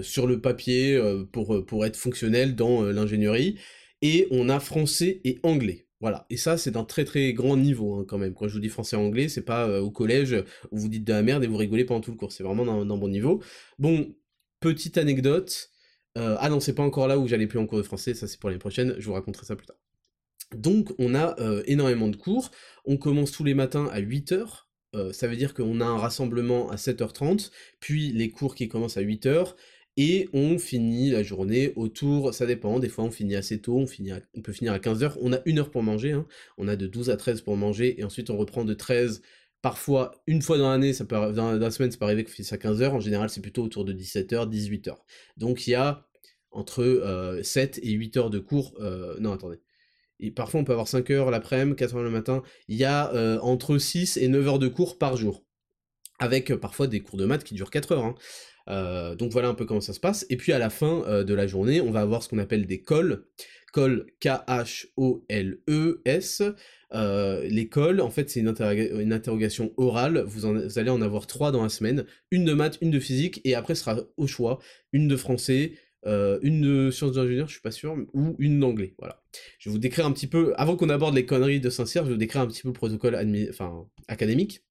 sur le papier pour, pour être fonctionnel dans l'ingénierie et on a français et anglais. Voilà, et ça c'est d'un très très grand niveau hein, quand même. Quand je vous dis français et anglais, c'est pas euh, au collège où vous dites de la merde et vous rigolez pendant tout le cours, c'est vraiment d'un bon niveau. Bon, petite anecdote, euh, ah non, c'est pas encore là où j'allais plus en cours de français, ça c'est pour l'année prochaine, je vous raconterai ça plus tard. Donc on a euh, énormément de cours, on commence tous les matins à 8h, ça veut dire qu'on a un rassemblement à 7h30, puis les cours qui commencent à 8h, et on finit la journée autour, ça dépend, des fois on finit assez tôt, on, peut finir à 15h, on a une heure pour manger, hein. on a de 12 à 13 pour manger, et ensuite on reprend de 13, parfois une fois dans l'année, ça peut, dans la semaine ça peut arriver qu'on finisse à 15h, en général c'est plutôt autour de 17h, 18h. Donc il y a entre 7 euh, et 8 heures de cours, euh, non attendez, et parfois on peut avoir 5 heures l'après-midi, 4 heures le matin, il y a euh, entre 6 et 9 heures de cours par jour, avec parfois des cours de maths qui durent 4 heures, hein. Euh, donc voilà un peu comment ça se passe. Et puis à la fin euh, de la journée, on va avoir ce qu'on appelle des calls. Call K-H-O-L-E-S. Euh, les calls, en fait, c'est une, interrogation orale. Vous, allez en avoir trois dans la semaine. Une de maths, une de physique, et après, ce sera au choix. Une de français, une de sciences d'ingénieur, je suis pas sûr, ou une d'anglais. Voilà. Je vais vous décrire un petit peu, avant qu'on aborde les conneries de Saint-Cyr, je vais vous décrire un petit peu le protocole académique.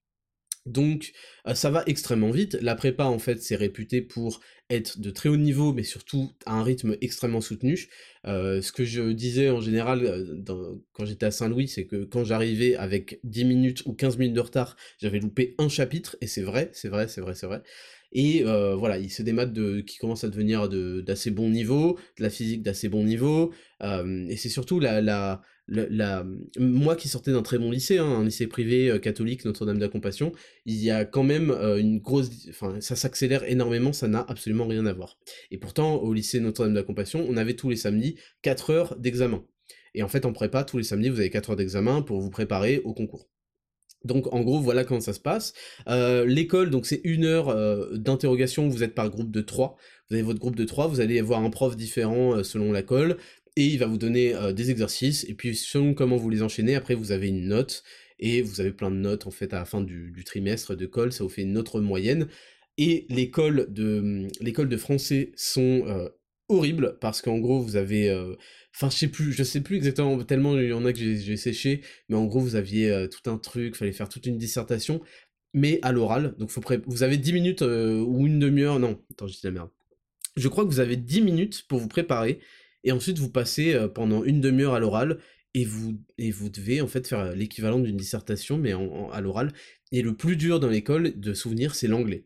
Donc euh, ça va extrêmement vite. La prépa en fait c'est réputé pour être de très haut niveau mais surtout à un rythme extrêmement soutenu. Euh, ce que je disais en général euh, quand j'étais à Saint-Louis c'est que quand j'arrivais avec 10 minutes ou 15 minutes de retard j'avais loupé un chapitre et c'est vrai, c'est vrai, c'est vrai, c'est vrai. Et voilà, c'est des maths de, qui commencent à devenir d'assez bon niveau, de la physique d'assez bon niveau, et c'est surtout la, moi qui sortais d'un très bon lycée, hein, un lycée privé euh, catholique Notre-Dame de la Compassion, il y a quand même euh, une grosse, enfin ça s'accélère énormément, ça n'a absolument rien à voir. Et pourtant au lycée Notre-Dame de la Compassion, on avait tous les samedis 4 heures d'examen. Et en fait en prépa, tous les samedis vous avez 4 heures d'examen pour vous préparer au concours. Donc en gros voilà comment ça se passe. Euh, l'école donc c'est une heure d'interrogation, vous êtes par groupe de 3, vous avez votre groupe de 3, vous allez avoir un prof différent selon la colle, et il va vous donner euh, des exercices, et puis selon comment vous les enchaînez, après vous avez une note, et vous avez plein de notes en fait à la fin du, trimestre de colle, ça vous fait une autre moyenne, et les cols de, les de français sont euh, horribles, parce qu'en gros vous avez... Euh, enfin, je sais plus, je sais plus exactement, tellement il y en a que j'ai séché, mais en gros, vous aviez tout un truc, fallait faire toute une dissertation, mais à l'oral, donc faut vous avez 10 minutes ou une demi-heure, non, attends, je dis la merde. Je crois que vous avez 10 minutes pour vous préparer, et ensuite vous passez pendant une demi-heure à l'oral, et vous, et vous devez en fait faire l'équivalent d'une dissertation, mais à l'oral. Et le plus dur dans l'école de souvenir, c'est l'anglais.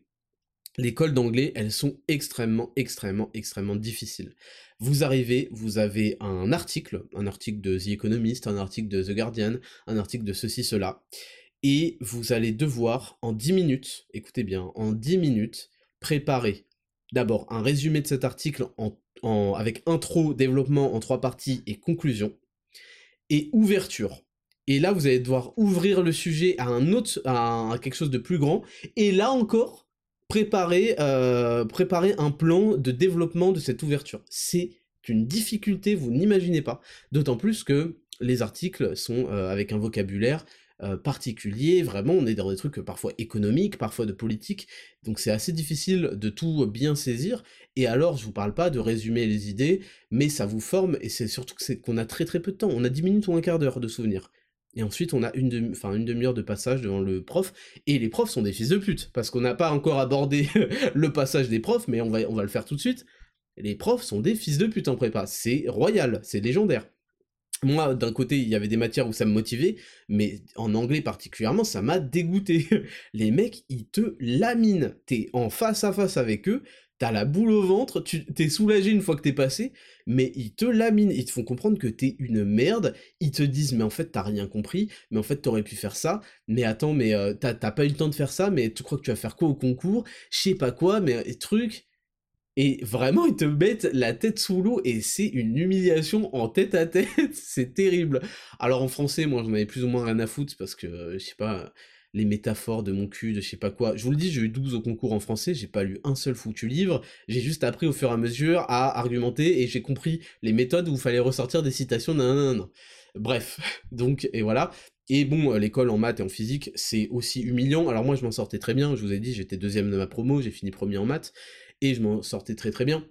L'école d'anglais, elles sont extrêmement, extrêmement, extrêmement difficiles. Vous arrivez, vous avez un article, un article de The Economist, un article de The Guardian, un article de ceci, cela, et vous allez devoir, en 10 minutes, écoutez bien, en 10 minutes, préparer d'abord un résumé de cet article en avec intro, développement en trois parties et conclusion, et ouverture. Et là, vous allez devoir ouvrir le sujet à un autre, à, quelque chose de plus grand, et là encore, préparer, euh, préparer un plan de développement de cette ouverture. C'est une difficulté, vous n'imaginez pas. D'autant plus que les articles sont euh, avec un vocabulaire euh, particulier, vraiment, on est dans des trucs parfois économiques, parfois de politique, donc c'est assez difficile de tout bien saisir, et alors je vous parle pas de résumer les idées, mais ça vous forme, et c'est surtout qu'on a très très peu de temps, on a 10 minutes ou un quart d'heure de souvenirs. Et ensuite, on a une, demi-heure de passage devant le prof, et les profs sont des fils de pute, parce qu'on n'a pas encore abordé le passage des profs, mais on va le faire tout de suite. Les profs sont des fils de pute en prépa, c'est royal, c'est légendaire. Moi, d'un côté, il y avait des matières où ça me motivait, mais en anglais particulièrement, ça m'a dégoûté. Les mecs, ils te laminent. T'es en face à face avec eux, t'as la boule au ventre, tu t'es soulagé une fois que t'es passé, mais ils te laminent, ils te font comprendre que t'es une merde, ils te disent mais en fait t'as rien compris, mais en fait t'aurais pu faire ça, mais attends mais euh, t'as pas eu le temps de faire ça, mais tu crois que tu vas faire quoi au concours, je sais pas quoi, mais truc, et vraiment, ils te mettent la tête sous l'eau et c'est une humiliation en tête à tête. c'est terrible. Alors en français, moi j'en avais plus ou moins rien à foutre parce que, euh, je sais pas, les métaphores de mon cul, de je sais pas quoi. Je vous le dis, j'ai eu 12 au concours en français, j'ai pas lu un seul foutu livre. J'ai juste appris au fur et à mesure à argumenter et j'ai compris les méthodes où il fallait ressortir des citations. non. Bref, donc, et voilà. Et bon, euh, l'école en maths et en physique, c'est aussi humiliant. Alors moi, je m'en sortais très bien. Je vous ai dit, j'étais deuxième de ma promo, j'ai fini premier en maths et je m'en sortais très très bien.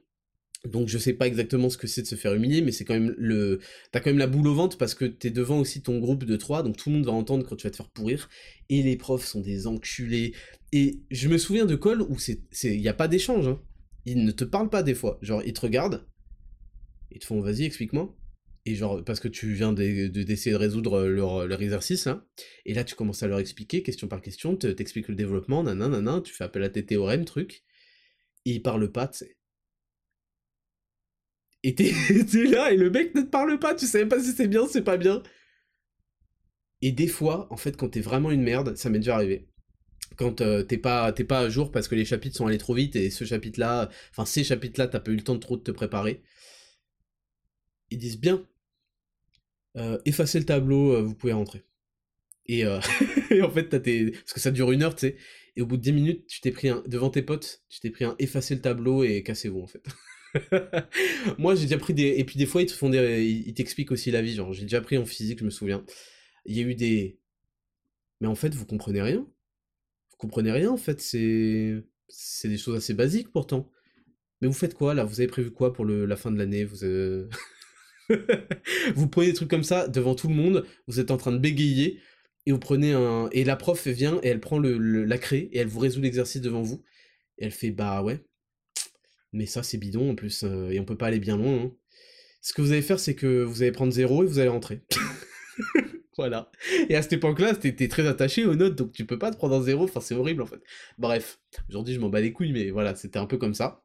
Donc je sais pas exactement ce que c'est de se faire humilier, mais c'est quand même le... T'as quand même la boule au ventre parce que t'es devant aussi ton groupe de trois, donc tout le monde va entendre quand tu vas te faire pourrir, et les profs sont des enculés. Et je me souviens de Cole où c'est... Il n'y a pas d'échange, hein. Ils ne te parlent pas des fois. Genre, ils te regardent, ils te font vas-y, explique-moi. Et genre, parce que tu viens d'essayer de, résoudre leur, leur exercice, hein. Et là, tu commences à leur expliquer, question par question, t'expliques le développement, nanana, tu fais appel à tes théorèmes, truc et il parle pas, tu sais. Et t'es là, et le mec ne te parle pas, tu sais pas si c'est bien, c'est pas bien. Et des fois, en fait, quand t'es vraiment une merde, ça m'est déjà arrivé. Quand euh, t'es pas, pas à jour parce que les chapitres sont allés trop vite et ce chapitre-là, enfin ces chapitres-là, t'as pas eu le temps de trop te préparer. Ils disent bien, euh, effacez le tableau, euh, vous pouvez rentrer. Et, et en fait, t'as tes... Parce que ça dure une heure, tu sais et au bout de 10 minutes, tu t'es pris un, devant tes potes, tu t'es pris un effacer le tableau et cassez-vous en fait. Moi j'ai déjà pris des, et puis des fois ils te font des, ils t'expliquent aussi la vie, genre j'ai déjà pris en physique, je me souviens. Il y a eu des, mais en fait vous comprenez rien. Vous comprenez rien en fait, c'est, c'est des choses assez basiques pourtant. Mais vous faites quoi là? Vous avez prévu quoi pour le, la fin de l'année? Vous euh, vous prenez des trucs comme ça devant tout le monde, vous êtes en train de bégayer, et vous prenez un et la prof vient et elle prend le, la craie et elle vous résout l'exercice devant vous. Elle fait bah ouais. Mais ça c'est bidon en plus euh, et on peut pas aller bien loin hein. ce que vous allez faire c'est que vous allez prendre zéro et vous allez rentrer. Voilà. Et à cette époque là t'étais très attaché aux notes donc tu peux pas te prendre un zéro. Enfin c'est horrible en fait. Bref aujourd'hui je m'en bats les couilles mais voilà c'était un peu comme ça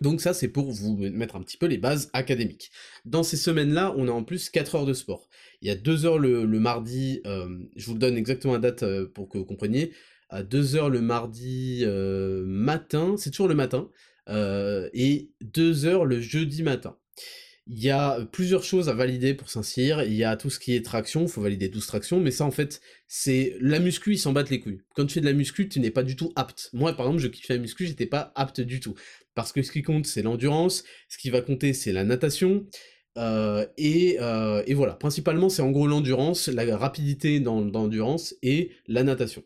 donc ça, c'est pour vous mettre un petit peu les bases académiques. Dans ces semaines-là, on a en plus 4 heures de sport. Il y a 2 heures le, mardi, euh, je vous donne exactement la date euh, pour que vous compreniez, à 2 heures le mardi euh, matin, c'est toujours le matin, et 2 heures le jeudi matin. Il y a plusieurs choses à valider pour Saint-Cyr. Il y a tout ce qui est traction, il faut valider 12 tractions, mais ça en fait, c'est la muscu, ils s'en battent les couilles. Quand tu fais de la muscu, tu n'es pas du tout apte. Moi par exemple, je kiffe la muscu, j'étais pas apte du tout. Parce que ce qui compte, c'est l'endurance, ce qui va compter, c'est la natation, euh, euh, et, voilà, principalement c'est en gros l'endurance, la rapidité dans, l'endurance et la natation.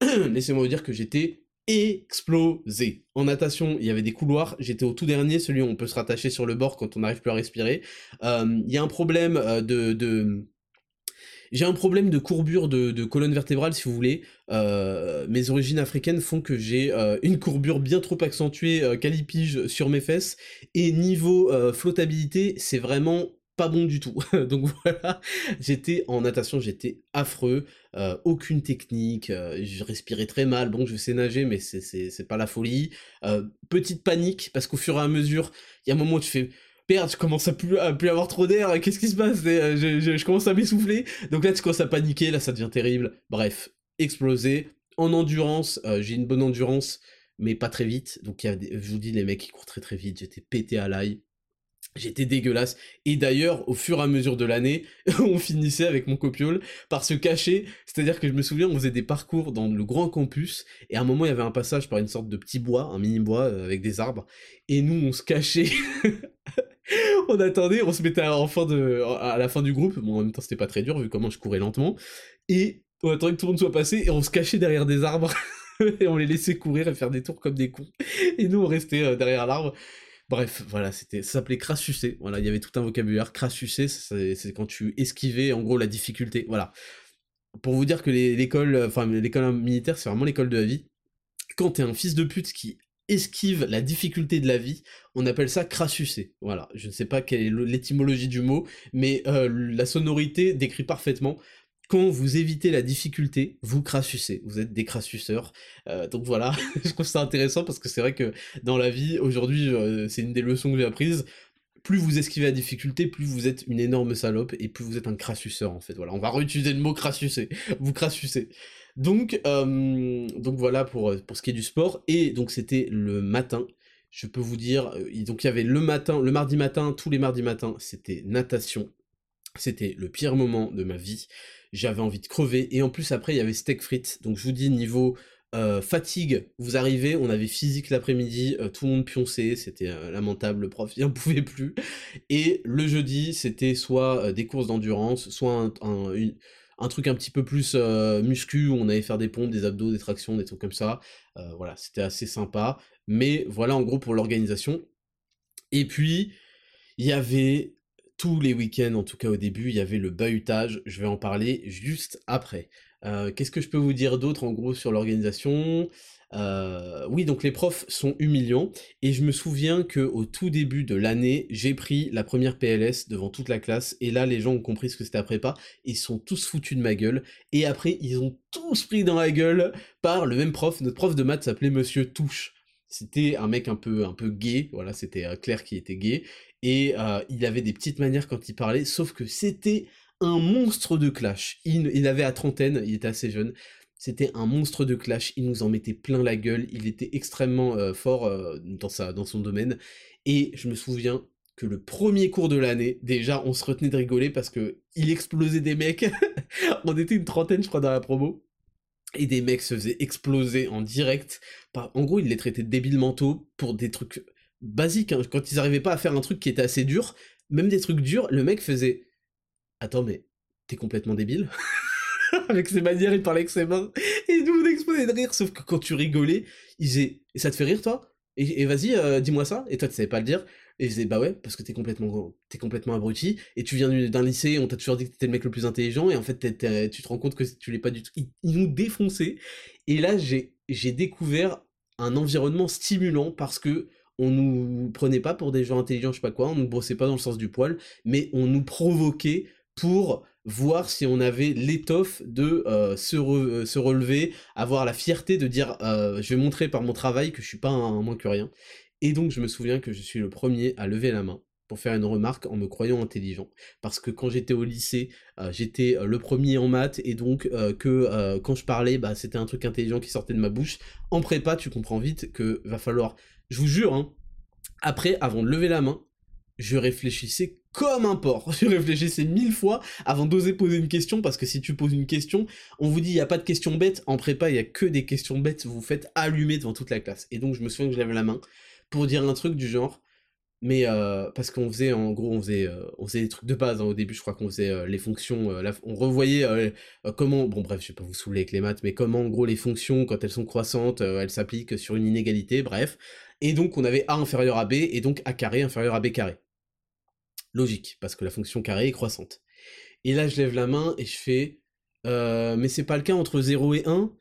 Laissez-moi vous dire que j'étais explosé. En natation, il y avait des couloirs, j'étais au tout dernier, celui où on peut se rattacher sur le bord quand on n'arrive plus à respirer. Euh, il y a un problème de, J'ai un problème de courbure de, colonne vertébrale, si vous voulez. mes origines africaines font que j'ai une courbure bien trop accentuée, calipige sur mes fesses. Et niveau flottabilité, c'est vraiment pas bon du tout. Donc voilà, j'étais en natation, j'étais affreux, euh, aucune technique, euh, je respirais très mal, bon je sais nager mais c'est pas la folie. Euh, petite panique, parce qu'au fur et à mesure, il y a un moment où tu fais... Merde, je commence à plus, à plus avoir trop d'air, qu'est-ce qui se passe? Je, je, commence à m'essouffler. Donc là, tu commences à paniquer, là, ça devient terrible. Bref, exploser. En endurance, j'ai une bonne endurance, mais pas très vite. Donc je vous dis, les mecs, qui courent très très vite, j'étais pété à l'ail. J'étais dégueulasse. Et d'ailleurs, au fur et à mesure de l'année, on finissait avec mon copiole par se cacher. C'est-à-dire que je me souviens, on faisait des parcours dans le grand campus, et à un moment, il y avait un passage par une sorte de petit bois, un mini bois euh, avec des arbres, et nous, on se cachait. on attendait, on se mettait à la fin, du groupe. Bon, en même temps, c'était pas très dur, vu comment je courais lentement. Et on attendait que tout le monde soit passé, et on se cachait derrière des arbres. et on les laissait courir et faire des tours comme des cons. Et nous, on restait euh, derrière l'arbre. Bref, voilà, c'était, ça s'appelait crassucé. Voilà, il y avait tout un vocabulaire. Crassucé, c'est quand tu esquivais, en gros, la difficulté. Voilà. Pour vous dire que l'école, enfin, l'école militaire, c'est vraiment l'école de la vie. Quand t'es un fils de pute qui esquive la difficulté de la vie, on appelle ça crassucer. Voilà, je ne sais pas quelle est l'étymologie du mot, mais euh, la sonorité décrit parfaitement quand vous évitez la difficulté, vous crassucez, vous êtes des crassuceurs. Euh, donc voilà, je trouve ça intéressant parce que c'est vrai que dans la vie, aujourd'hui, euh, c'est une des leçons que j'ai apprises. Plus vous esquivez la difficulté, plus vous êtes une énorme salope et plus vous êtes un crassuceur en fait. Voilà, on va réutiliser le mot crassucer. Vous crassucez. Donc, euh, donc voilà pour, pour ce qui est du sport. Et donc c'était le matin. Je peux vous dire, donc il y avait le matin, le mardi matin, tous les mardis matins, c'était natation. C'était le pire moment de ma vie j'avais envie de crever, et en plus après il y avait steak frites, donc je vous dis niveau euh, fatigue, vous arrivez, on avait physique l'après-midi, euh, tout le monde pionçait, c'était euh, lamentable, le prof il n'en pouvait plus, et le jeudi c'était soit des courses d'endurance, soit un, truc un petit peu plus muscu, où on allait faire des pompes, des abdos, des tractions, des trucs comme ça, voilà, c'était assez sympa, mais voilà en gros pour l'organisation, et puis il y avait tous les week-ends, en tout cas au début, il y avait le bahutage, je vais en parler juste après. Qu'est-ce que je peux vous dire d'autre en gros sur l'organisation? Euh, oui, donc les profs sont humiliants, et je me souviens que au tout début de l'année, j'ai pris la première PLS devant toute la classe, et là les gens ont compris ce que c'était à prépa, ils sont tous foutus de ma gueule, et après ils ont tous pris dans la gueule par le même prof, notre prof de maths s'appelait Monsieur Touche. C'était un mec un peu un peu gay, voilà, c'était euh, Claire qui était gay, et euh, il avait des petites manières quand il parlait, sauf que c'était un monstre de clash. Il, avait à trentaine, il était assez jeune, c'était un monstre de clash, il nous en mettait plein la gueule, il était extrêmement euh, fort euh, dans, sa, dans son domaine, et je me souviens que le premier cours de l'année, déjà on se retenait de rigoler parce que il explosait des mecs, on était une trentaine je crois dans la promo, et des mecs se faisaient exploser en direct, en gros il les traitait de débiles mentaux pour des trucs basique, hein. quand ils arrivaient pas à faire un truc qui était assez dur, même des trucs durs, le mec faisait Attends, mais t'es complètement débile? Avec ses manières, il parlait avec ses mains, et nous on explosait de rire, sauf que quand tu rigolais, il disait Et ça te fait rire toi? Et, vas-y, euh, dis-moi ça, et toi tu savais pas le dire, et il disait Bah ouais, parce que t'es complètement, es complètement abruti, et tu viens d'un lycée, on t'a toujours dit que t'étais le mec le plus intelligent, et en fait tu te rends compte que tu l'es pas du tout. Il, il nous défonçait, et là j'ai découvert un environnement stimulant parce que on nous prenait pas pour des gens intelligents, je sais pas quoi, on nous brossait pas dans le sens du poil, mais on nous provoquait pour voir si on avait l'étoffe de euh, euh, se, relever, avoir la fierté de dire euh, je vais montrer par mon travail que je suis pas moins que rien. Et donc je me souviens que je suis le premier à lever la main pour faire une remarque en me croyant intelligent. Parce que quand j'étais au lycée, j'étais le premier en maths, et donc que quand je parlais, bah, c'était un truc intelligent qui sortait de ma bouche. En prépa, tu comprends vite que va falloir je vous jure, hein, après, avant de lever la main, je réfléchissais comme un porc. Je réfléchissais mille fois avant d'oser poser une question, parce que si tu poses une question, on vous dit il n'y a pas de questions bêtes. En prépa, il n'y a que des questions bêtes, vous vous faites allumer devant toute la classe. Et donc, je me souviens que je lève la main pour dire un truc du genre, mais euh, parce qu'on faisait en gros on faisait euh, des trucs de base hein. au début je crois qu'on faisait euh, les fonctions on revoyait comment bon bref je vais pas vous saouler avec les maths mais comment en gros les fonctions quand elles sont croissantes elles s'appliquent sur une inégalité bref et donc on avait a inférieur à b et donc a carré inférieur à b carré logique parce que la fonction carré est croissante et là je lève la main et je fais mais c'est pas le cas entre 0 et 1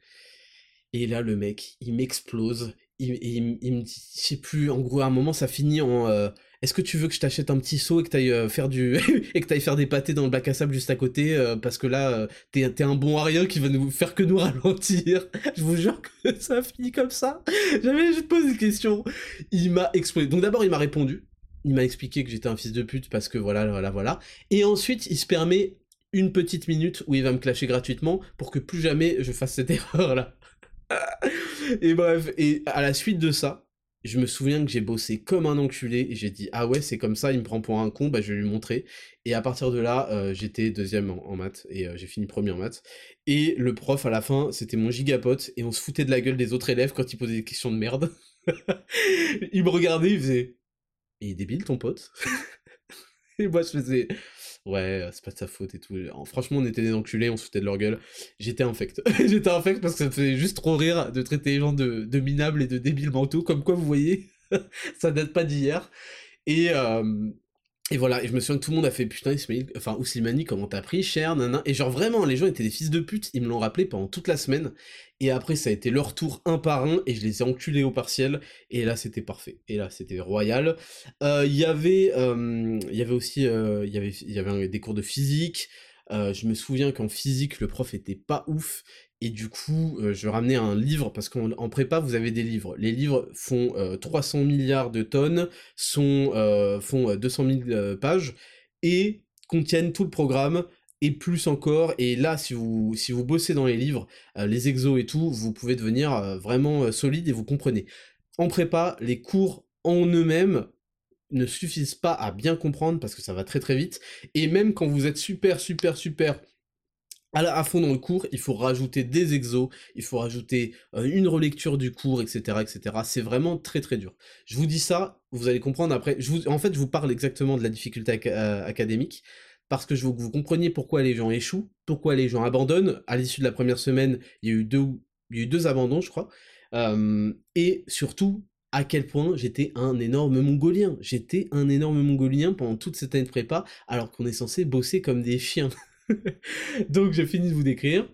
et là le mec il m'explose il, il, me dit, je sais plus, en gros, à un moment, ça finit en. Euh, est-ce que tu veux que je t'achète un petit seau et que t'ailles euh, faire du et faire des pâtés dans le bac à sable juste à côté euh, parce que là t'es es un bon à qui va nous faire que nous ralentir? je vous jure que ça finit comme ça. J'avais juste posé une question. Il m'a explosé. Donc d'abord il m'a répondu. Il m'a expliqué que j'étais un fils de pute parce que voilà voilà voilà. Et ensuite il se permet une petite minute où il va me clasher gratuitement pour que plus jamais je fasse cette erreur là et bref, et à la suite de ça, je me souviens que j'ai bossé comme un enculé et j'ai dit ah ouais c'est comme ça il me prend pour un con bah je vais lui montrer. Et à partir de là euh, j'étais deuxième en, maths et euh, j'ai fini premier en maths. Et le prof à la fin c'était mon gigapote et on se foutait de la gueule des autres élèves quand il posait des questions de merde. Il me regardait il faisait il est débile ton pote et moi je faisais ouais, c'est pas de sa faute et tout. franchement, on était des enculés, on se foutait de leur gueule. J'étais infect. J'étais infect parce que ça me faisait juste trop rire de traiter les gens de, minables et de débiles mentaux. Comme quoi, vous voyez, ça date pas d'hier. Et, et voilà, et je me souviens que tout le monde a fait putain, Ismail, enfin, Ouslimani, comment t'as pris, cher, nana. Et genre vraiment, les gens étaient des fils de pute, ils me l'ont rappelé pendant toute la semaine. Et après, ça a été leur tour un par un, et je les ai enculés au partiel. Et là, c'était parfait. Et là, c'était royal. Il y avait, il y avait aussi, il y avait, y avait des cours de physique. Je me souviens qu'en physique, le prof était pas ouf. Et du coup, euh, je ramenais un livre, parce qu'en prépa, vous avez des livres. Les livres font 300 euh, milliards de tonnes, sont, euh, font 200 000 pages, et contiennent tout le programme, et plus encore. Et là, si vous, si vous bossez dans les livres, les exos et tout, vous pouvez devenir vraiment solide et vous comprenez. En prépa, les cours en eux-mêmes ne suffisent pas à bien comprendre parce que ça va très très vite. Et même quand vous êtes super super super à, fond dans le cours, il faut rajouter des exos, il faut rajouter euh, une relecture du cours, etc., etc. C'est vraiment très très dur. Je vous dis ça, vous allez comprendre après. Je vous, en fait, je vous parle exactement de la difficulté euh, académique parce que je veux que vous compreniez pourquoi les gens échouent, pourquoi les gens abandonnent. À l'issue de la première semaine, il y a eu deux, il y a eu deux abandons, je crois, euh, et surtout à quel point j'étais un énorme mongolien. J'étais un énorme mongolien pendant toute cette année de prépa, alors qu'on est censé bosser comme des chiens. donc j'ai fini de vous décrire.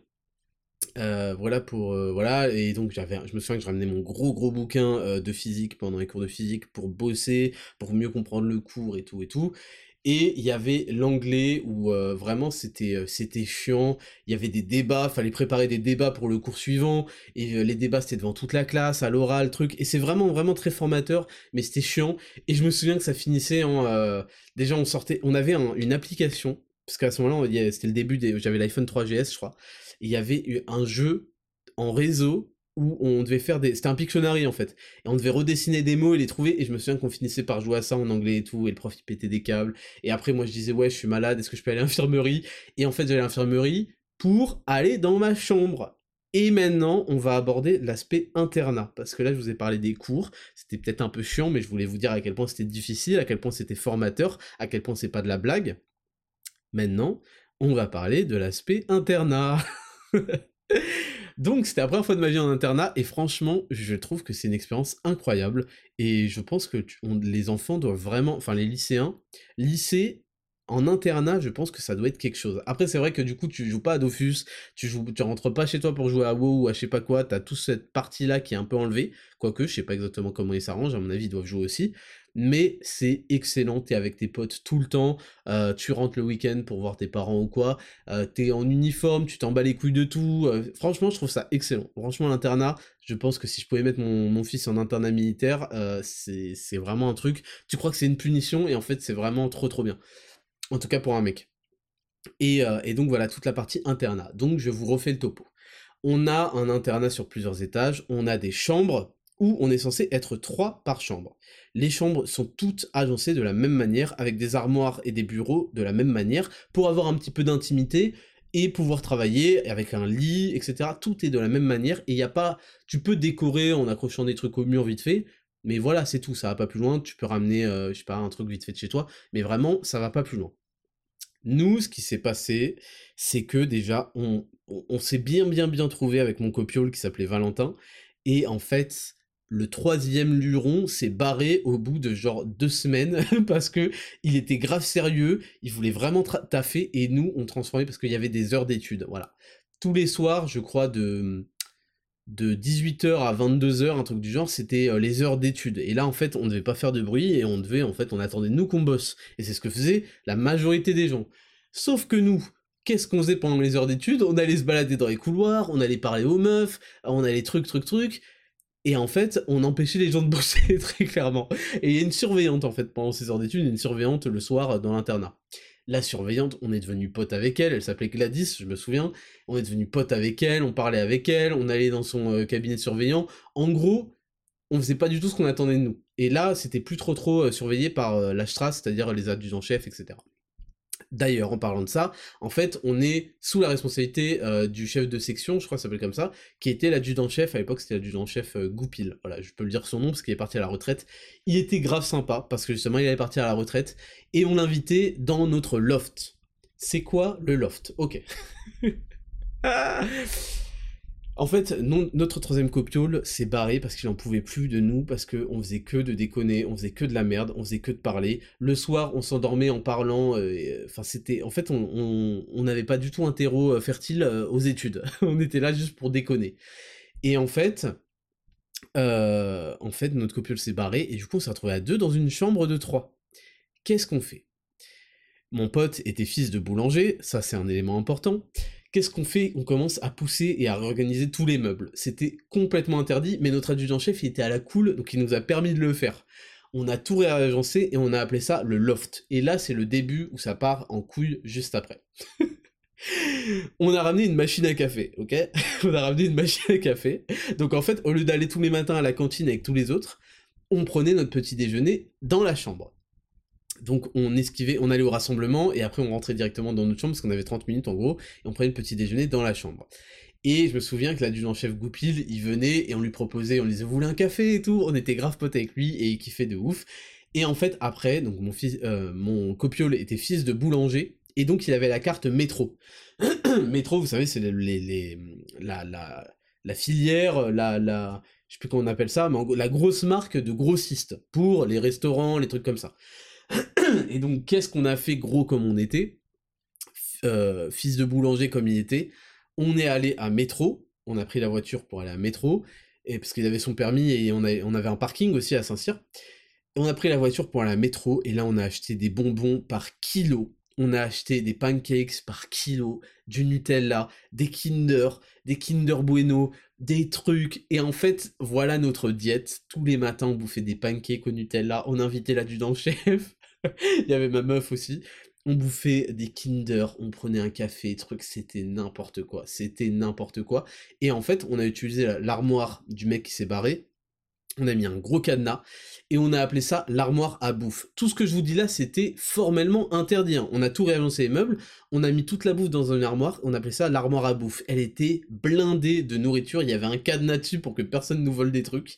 Euh, voilà pour euh, voilà et donc j'avais je me souviens que je ramenais mon gros gros bouquin euh, de physique pendant les cours de physique pour bosser pour mieux comprendre le cours et tout et tout et il y avait l'anglais où vraiment c'était c'était chiant. Il y avait des débats fallait préparer des débats pour le cours suivant. Et les débats c'était devant toute la classe à l'oral truc. Et c'est vraiment vraiment très formateur mais c'était chiant. Et je me souviens que ça finissait en déjà on sortait on avait une application parce qu'à ce moment-là, c'était le début, des... j'avais l'iPhone 3GS, je crois, il y avait un jeu en réseau où on devait faire des... C'était un Pictionary, en fait. Et on devait redessiner des mots et les trouver, et je me souviens qu'on finissait par jouer à ça en anglais et tout, et le prof, il pétait des câbles. Et après, moi, je disais, ouais, je suis malade, est-ce que je peux aller à l'infirmerie? Et en fait, j'allais à l'infirmerie pour aller dans ma chambre. Et maintenant, on va aborder l'aspect internat, parce que là, je vous ai parlé des cours, c'était peut-être un peu chiant, mais je voulais vous dire à quel point c'était difficile, à quel point c'était formateur, à quel point c'est pas de la blague. Maintenant, on va parler de l'aspect internat. Donc c'était la première fois de ma vie en internat et franchement je trouve que c'est une expérience incroyable. Et je pense que les enfants doivent vraiment, enfin les lycéens, lycée en internat, je pense que ça doit être quelque chose. Après, c'est vrai que du coup, tu joues pas à Dofus, tu joues, rentres pas chez toi pour jouer à WoW ou à je sais pas quoi, t'as toute cette partie-là qui est un peu enlevée, quoique je sais pas exactement comment ils s'arrangent, à mon avis, ils doivent jouer aussi, mais c'est excellent, t'es avec tes potes tout le temps, euh, tu rentres le week-end pour voir tes parents ou quoi, euh, t'es en uniforme, tu t'en bats les couilles de tout, euh, franchement, je trouve ça excellent. Franchement, l'internat, je pense que si je pouvais mettre mon, mon fils en internat militaire, c'est vraiment un truc, tu crois que c'est une punition, et en fait, c'est vraiment trop trop bien. En tout cas pour un mec. Euh, et, donc voilà toute la partie internat. Donc je vous refais le topo. On a un internat sur plusieurs étages, on a des chambres où on est censé être trois par chambre. Les chambres sont toutes agencées de la même manière, avec des armoires et des bureaux de la même manière, pour avoir un petit peu d'intimité et pouvoir travailler avec un lit, etc. Tout est de la même manière, et il n'y a pas... Tu peux décorer en accrochant des trucs au mur vite fait, mais voilà, c'est tout, ça va pas plus loin, tu peux ramener, euh, je sais pas, un truc vite fait de chez toi, mais vraiment, ça va pas plus loin. Nous, ce qui s'est passé, c'est que déjà, on, s'est bien bien bien trouvé avec mon copiole qui s'appelait Valentin, et en fait, le troisième luron s'est barré au bout de genre deux semaines parce que il était grave sérieux, il voulait vraiment taffer et nous on transformait parce qu'il y avait des heures d'études, voilà. Tous les soirs, je crois de de 18h à 22h, un truc du genre, c'était euh, les heures d'études. Et là, en fait, on ne devait pas faire de bruit et on devait, en fait, on attendait nous qu'on bosse. Et c'est ce que faisait la majorité des gens. Sauf que nous, qu'est-ce qu'on faisait pendant les heures d'études? On allait se balader dans les couloirs, on allait parler aux meufs, on allait truc, truc, truc. Et en fait, on empêchait les gens de bosser très clairement. Et il y a une surveillante, en fait, pendant ces heures d'études, une surveillante le soir dans l'internat la surveillante, on est devenu pote avec elle, elle s'appelait Gladys, je me souviens, on est devenu pote avec elle, on parlait avec elle, on allait dans son euh, cabinet de surveillant, en gros, on faisait pas du tout ce qu'on attendait de nous. Et là, c'était plus trop trop euh, surveillé par euh, la Strasse, c'est-à-dire les adjudants-chefs, etc. D'ailleurs, en parlant de ça, en fait, on est sous la responsabilité euh, du chef de section, je crois que ça s'appelle comme ça, qui était l'adjudant-chef, à l'époque c'était l'adjudant-chef euh, Goupil, voilà, je peux le dire son nom parce qu'il est parti à la retraite. Il était grave sympa, parce que justement il allait partir à la retraite, et on l'invitait dans notre loft. C'est quoi le loft? Ok. En fait, notre troisième copiole s'est barré parce qu'il en pouvait plus de nous, parce qu'on faisait que de déconner, on faisait que de la merde, on faisait que de parler. Le soir, on s'endormait en parlant. Euh, enfin, c'était. En fait, on n'avait pas du tout un terreau euh, fertile euh, aux études. on était là juste pour déconner. Et en fait, en fait, notre copiole s'est barré et du coup, on s'est retrouvé à deux dans une chambre de trois. Qu'est-ce qu'on fait? Mon pote était fils de boulanger, ça c'est un élément important. Qu'est-ce qu'on fait? On commence à pousser et à réorganiser tous les meubles. C'était complètement interdit, mais notre adjudant-chef, il était à la cool, donc il nous a permis de le faire. On a tout réagencé et on a appelé ça le loft. Et là, c'est le début où ça part en couille juste après. on a ramené une machine à café, ok? On a ramené une machine à café. Donc en fait, au lieu d'aller tous les matins à la cantine avec tous les autres, on prenait notre petit déjeuner dans la chambre. Donc on esquivait, on allait au rassemblement et après on rentrait directement dans notre chambre parce qu'on avait 30 minutes en gros et on prenait le petit déjeuner dans la chambre. Et je me souviens que l'adjudant-chef Goupil, il venait et on lui proposait, on lui disait vous voulez un café et tout, on était grave potes avec lui et il kiffait de ouf. Et en fait après, donc mon euh, copiole était fils de boulanger et donc il avait la carte métro. métro, vous savez, c'est la, filière, la, la, je sais plus comment on appelle ça, mais la grosse marque de grossistes pour les restaurants, les trucs comme ça. Et donc, qu'est-ce qu'on a fait gros comme on était? Euh, Fils de boulanger comme il était. On est allé à métro. On a pris la voiture pour aller à métro. Et parce qu'il avait son permis et on, on avait un parking aussi à Saint-Cyr. On a pris la voiture pour aller à métro. Et là, on a acheté des bonbons par kilo. On a acheté des pancakes par kilo, du Nutella, des Kinder, des Kinder Bueno, des trucs. Et en fait, voilà notre diète. Tous les matins, on bouffait des pancakes au Nutella. On invitait l'adjudant-chef. il y avait ma meuf aussi. On bouffait des Kinder, on prenait un café, truc, c'était n'importe quoi. C'était n'importe quoi. Et en fait, on a utilisé l'armoire du mec qui s'est barré. On a mis un gros cadenas et on a appelé ça l'armoire à bouffe. Tout ce que je vous dis là, c'était formellement interdit. Hein. On a tout réagencé les meubles, on a mis toute la bouffe dans une armoire, on appelait ça l'armoire à bouffe. Elle était blindée de nourriture, il y avait un cadenas dessus pour que personne nous vole des trucs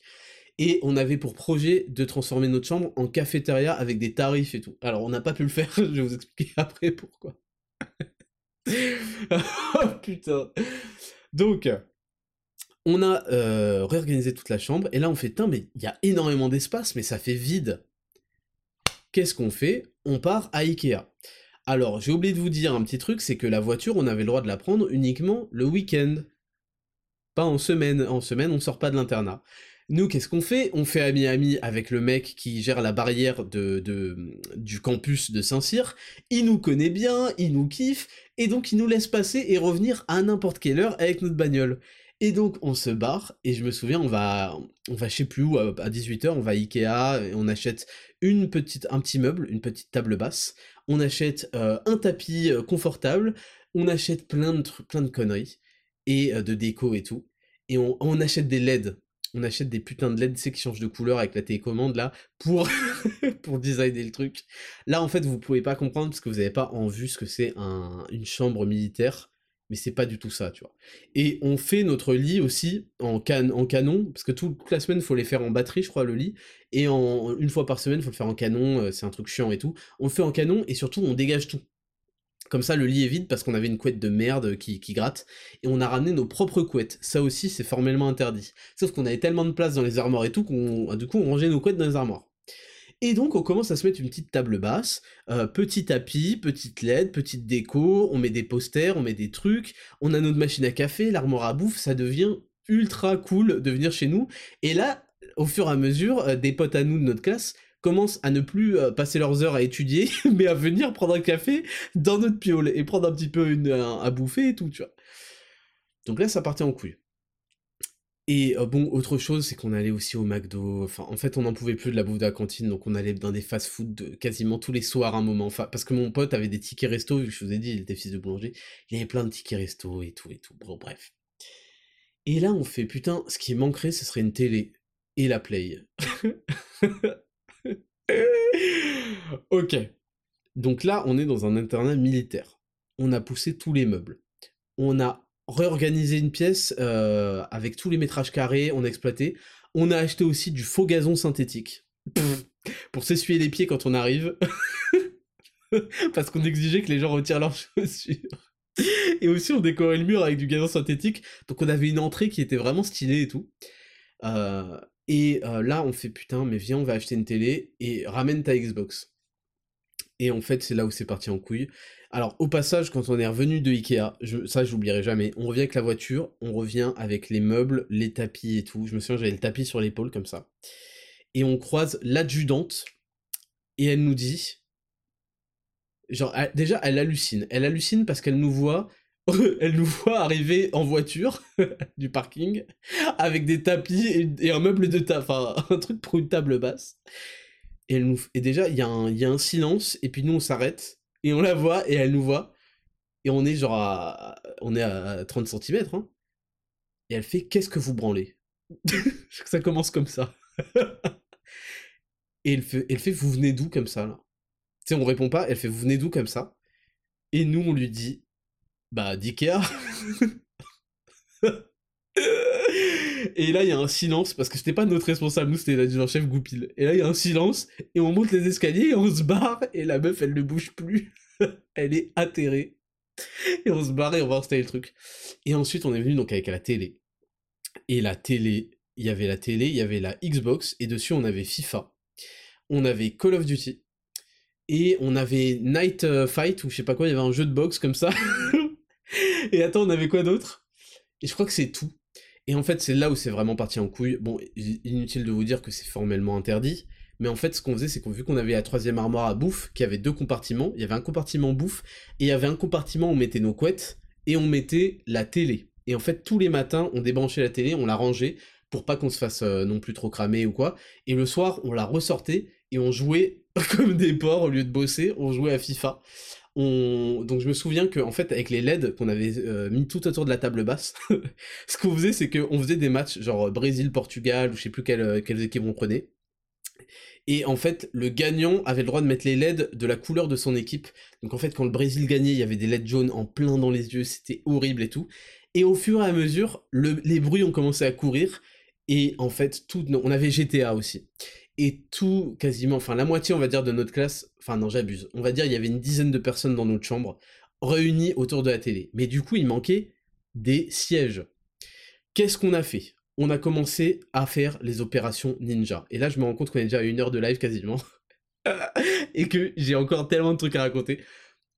et on avait pour projet de transformer notre chambre en cafétéria avec des tarifs et tout. Alors on n'a pas pu le faire, je vais vous expliquer après pourquoi. oh putain. Donc, on a euh, réorganisé toute la chambre, et là on fait, mais il y a énormément d'espace, mais ça fait vide. Qu'est-ce qu'on fait? On part à Ikea. Alors, j'ai oublié de vous dire un petit truc, c'est que la voiture, on avait le droit de la prendre uniquement le week-end. Pas en semaine. En semaine, on sort pas de l'internat. Nous, qu'est-ce qu'on fait? On fait ami-ami avec le mec qui gère la barrière de, du campus de Saint-Cyr. Il nous connaît bien, il nous kiffe, et donc il nous laisse passer et revenir à n'importe quelle heure avec notre bagnole. Et donc on se barre, et je me souviens, on va, on va je sais plus où, à 18h, on va à Ikea, et on achète une petite, un petit meuble, une petite table basse, on achète euh, un tapis euh, confortable, on achète plein de, plein de conneries, et euh, de déco et tout, et on, achète des LED. On achète des putains de LED, qui changent de couleur avec la télécommande là, pour, pour designer le truc. Là, en fait, vous pouvez pas comprendre parce que vous n'avez pas en vue ce que c'est une chambre militaire, mais c'est pas du tout ça, tu vois. Et on fait notre lit aussi en, en canon, parce que toute la semaine, il faut les faire en batterie, je crois, le lit, et en, une fois par semaine, il faut le faire en canon, euh, c'est un truc chiant et tout. On le fait en canon, et surtout, on dégage tout. Comme ça, le lit est vide parce qu'on avait une couette de merde qui, gratte. Et on a ramené nos propres couettes. Ça aussi, c'est formellement interdit. Sauf qu'on avait tellement de place dans les armoires et tout qu'on, du coup, on rangeait nos couettes dans les armoires. Et donc on commence à se mettre une petite table basse, euh, petit tapis, petite LED, petite déco, on met des posters, on met des trucs, on a notre machine à café, l'armoire à bouffe, ça devient ultra cool de venir chez nous. Et là, au fur et à mesure, euh, des potes à nous de notre classe commencent à ne plus euh, passer leurs heures à étudier, mais à venir prendre un café dans notre piole et prendre un petit peu une, à bouffer et tout, tu vois. Donc là, ça partait en couille. Et euh, bon, autre chose, c'est qu'on allait aussi au McDo. Enfin, en fait, on n'en pouvait plus de la bouffe de la cantine, donc on allait dans des fast-food quasiment tous les soirs à un moment. Enfin, parce que mon pote avait des tickets resto, vu que je vous ai dit, il était fils de boulanger. Il avait plein de tickets resto et tout et tout. Bon, bref. Et là, on fait putain, ce qui manquerait, ce serait une télé et la play. ok. Donc là, on est dans un internat militaire. On a poussé tous les meubles. On a réorganisé une pièce euh, avec tous les métrages carrés, on a exploité. On a acheté aussi du faux gazon synthétique. pour s'essuyer les pieds quand on arrive. Parce qu'on exigeait que les gens retirent leurs chaussures. et aussi, on décorait le mur avec du gazon synthétique. Donc, on avait une entrée qui était vraiment stylée et tout. Euh, et euh, là, on fait putain, mais viens, on va acheter une télé et ramène ta Xbox. Et en fait, c'est là où c'est parti en couille. Alors, au passage, quand on est revenu de Ikea, je, ça, j'oublierai jamais, on revient avec la voiture, on revient avec les meubles, les tapis et tout. Je me souviens, j'avais le tapis sur l'épaule comme ça. Et on croise l'adjudante, et elle nous dit, genre, déjà, elle hallucine. Elle hallucine parce qu'elle nous voit elle nous voit arriver en voiture du parking avec des tapis et, un meuble de table, enfin un truc pour une table basse. Et, déjà, il y, y, a un silence, et puis nous on s'arrête, et on la voit, et elle nous voit, et on est genre à, on est à 30 cm, hein. et elle fait Qu'est-ce que vous branlez? Ça commence comme ça. et elle fait, elle fait Vous venez d'où comme ça là? Tu sais, on répond pas, elle fait Vous venez d'où comme ça? Et nous on lui dit bah, d'Ikea. et là, il y a un silence, parce que c'était pas notre responsable, nous, c'était l'adjudant-chef Goupil. Et là, il y a un silence, et on monte les escaliers, et on se barre, et la meuf, elle ne bouge plus. elle est atterrée. Et on se barre, et on va installer le truc. Et ensuite, on est venu donc avec la télé. Et la télé, il y avait la télé, il y avait la Xbox, et dessus, on avait FIFA. On avait Call of Duty. Et on avait Night euh, Fight, ou je sais pas quoi, il y avait un jeu de boxe comme ça. Et attends, on avait quoi d'autre? Et je crois que c'est tout. Et en fait, c'est là où c'est vraiment parti en couille. Bon, inutile de vous dire que c'est formellement interdit, mais en fait, ce qu'on faisait, c'est qu'on vu qu'on avait la troisième armoire à bouffe, qui avait deux compartiments, il y avait un compartiment bouffe, et il y avait un compartiment où on mettait nos couettes, et on mettait la télé. Et en fait, tous les matins, on débranchait la télé, on la rangeait, pour pas qu'on se fasse euh, non plus trop cramer ou quoi. Et le soir, on la ressortait, et on jouait comme des porcs, au lieu de bosser, on jouait à FIFA donc je me souviens qu'en en fait avec les LED qu'on avait euh, mis tout autour de la table basse, ce qu'on faisait c'est qu'on faisait des matchs genre Brésil-Portugal ou je sais plus quelle, euh, quelles équipes on prenait. Et en fait, le gagnant avait le droit de mettre les LED de la couleur de son équipe. Donc en fait, quand le Brésil gagnait, il y avait des LED jaunes en plein dans les yeux, c'était horrible et tout. Et au fur et à mesure, les bruits ont commencé à courir. Et en fait, tout, on avait GTA aussi et tout, quasiment, enfin la moitié, on va dire, de notre classe, enfin non, j'abuse, on va dire, il y avait une dizaine de personnes dans notre chambre, réunies autour de la télé. Mais du coup, il manquait des sièges. Qu'est-ce qu'on a fait? On a commencé à faire les opérations ninja. Et là, je me rends compte qu'on est déjà à une heure de live quasiment. et que j'ai encore tellement de trucs à raconter.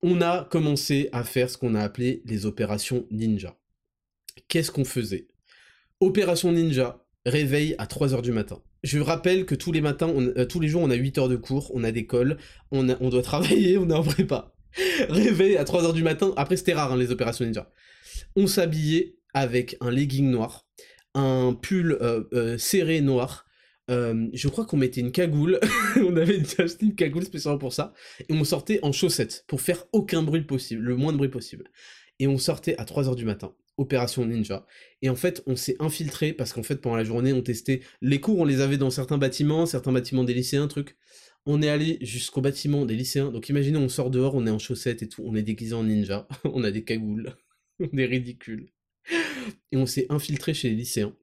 On a commencé à faire ce qu'on a appelé les opérations ninja. Qu'est-ce qu'on faisait? Opération ninja, réveil à 3h du matin je rappelle que tous les matins, euh, tous les jours, on a 8 heures de cours, on a des cols, on, doit travailler, on est en prépa. Réveil à 3 heures du matin, après c'était rare hein, les opérations ninja. On s'habillait avec un legging noir, un pull euh, euh, serré noir, je crois qu'on mettait une cagoule, on avait acheté une cagoule spécialement pour ça, et on sortait en chaussettes, pour faire aucun bruit possible, le moins de bruit possible. Et on sortait à 3 heures du matin. Opération Ninja. Et en fait, on s'est infiltré parce qu'en fait, pendant la journée, on testait les cours, on les avait dans certains bâtiments, certains bâtiments des lycéens, truc. On est allé jusqu'au bâtiment des lycéens. Donc imaginez, on sort dehors, on est en chaussettes et tout, on est déguisé en ninja, on a des cagoules, on est ridicule. Et on s'est infiltré chez les lycéens.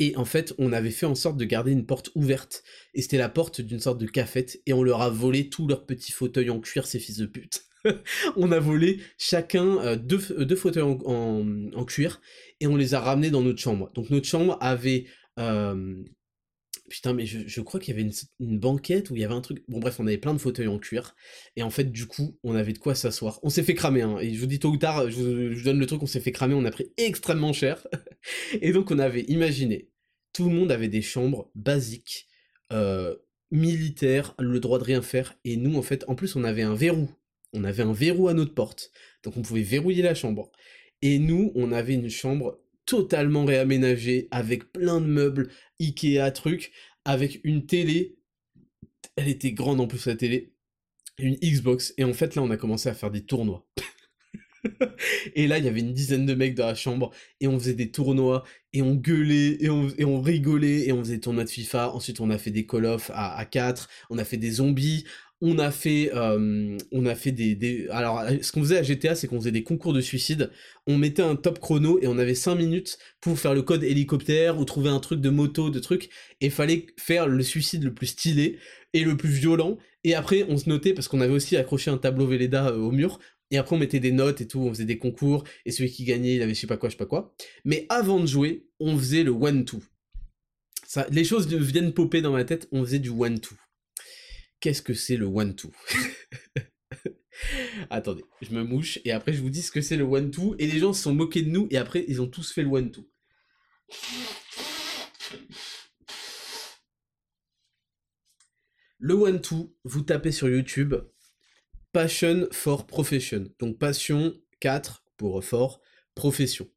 Et en fait, on avait fait en sorte de garder une porte ouverte. Et c'était la porte d'une sorte de cafette. Et on leur a volé tous leurs petits fauteuils en cuir, ces fils de pute. on a volé chacun euh, deux, deux, fauteuils en, cuir et on les a ramenés dans notre chambre. Donc notre chambre avait... Euh, putain, mais je, crois qu'il y avait une, banquette où il y avait un truc... Bon bref, on avait plein de fauteuils en cuir. Et en fait, du coup, on avait de quoi s'asseoir. On s'est fait cramer, hein. Et je vous dis tôt ou tard, je vous, donne le truc, on s'est fait cramer, on a pris extrêmement cher. et donc on avait imaginé, tout le monde avait des chambres basiques, euh, militaires, le droit de rien faire. Et nous, en fait, en plus, on avait un verrou on avait un verrou à notre porte, donc on pouvait verrouiller la chambre. Et nous, on avait une chambre totalement réaménagée, avec plein de meubles, Ikea, trucs, avec une télé. Elle était grande en plus la télé. Une Xbox. Et en fait, là, on a commencé à faire des tournois. et là, il y avait une dizaine de mecs dans la chambre, et on faisait des tournois, et on gueulait, et on, rigolait, et on faisait des tournois de FIFA. Ensuite, on a fait des Call of à, à 4, on a fait des zombies, on a fait, euh, on a fait des, Alors, ce qu'on faisait à GTA, c'est qu'on faisait des concours de suicide. On mettait un top chrono et on avait 5 minutes pour faire le code hélicoptère ou trouver un truc de moto, de truc. Et fallait faire le suicide le plus stylé et le plus violent. Et après, on se notait, parce qu'on avait aussi accroché un tableau Véleda euh, au mur, Et après, on mettait des notes et tout, on faisait des concours, et celui qui gagnait, il avait je sais pas quoi, je sais pas quoi. Mais avant de jouer, on faisait le one-two. Ça, les choses viennent popper dans ma tête, on faisait du one-two. Qu'est-ce que c'est le one-two? Attendez, je me mouche, et après je vous dis ce que c'est le one-two, et les gens se sont moqués de nous, et après ils ont tous fait le one-two. Le one-two, vous tapez sur YouTube Passion for Profession. Donc passion 4 pour fort, profession.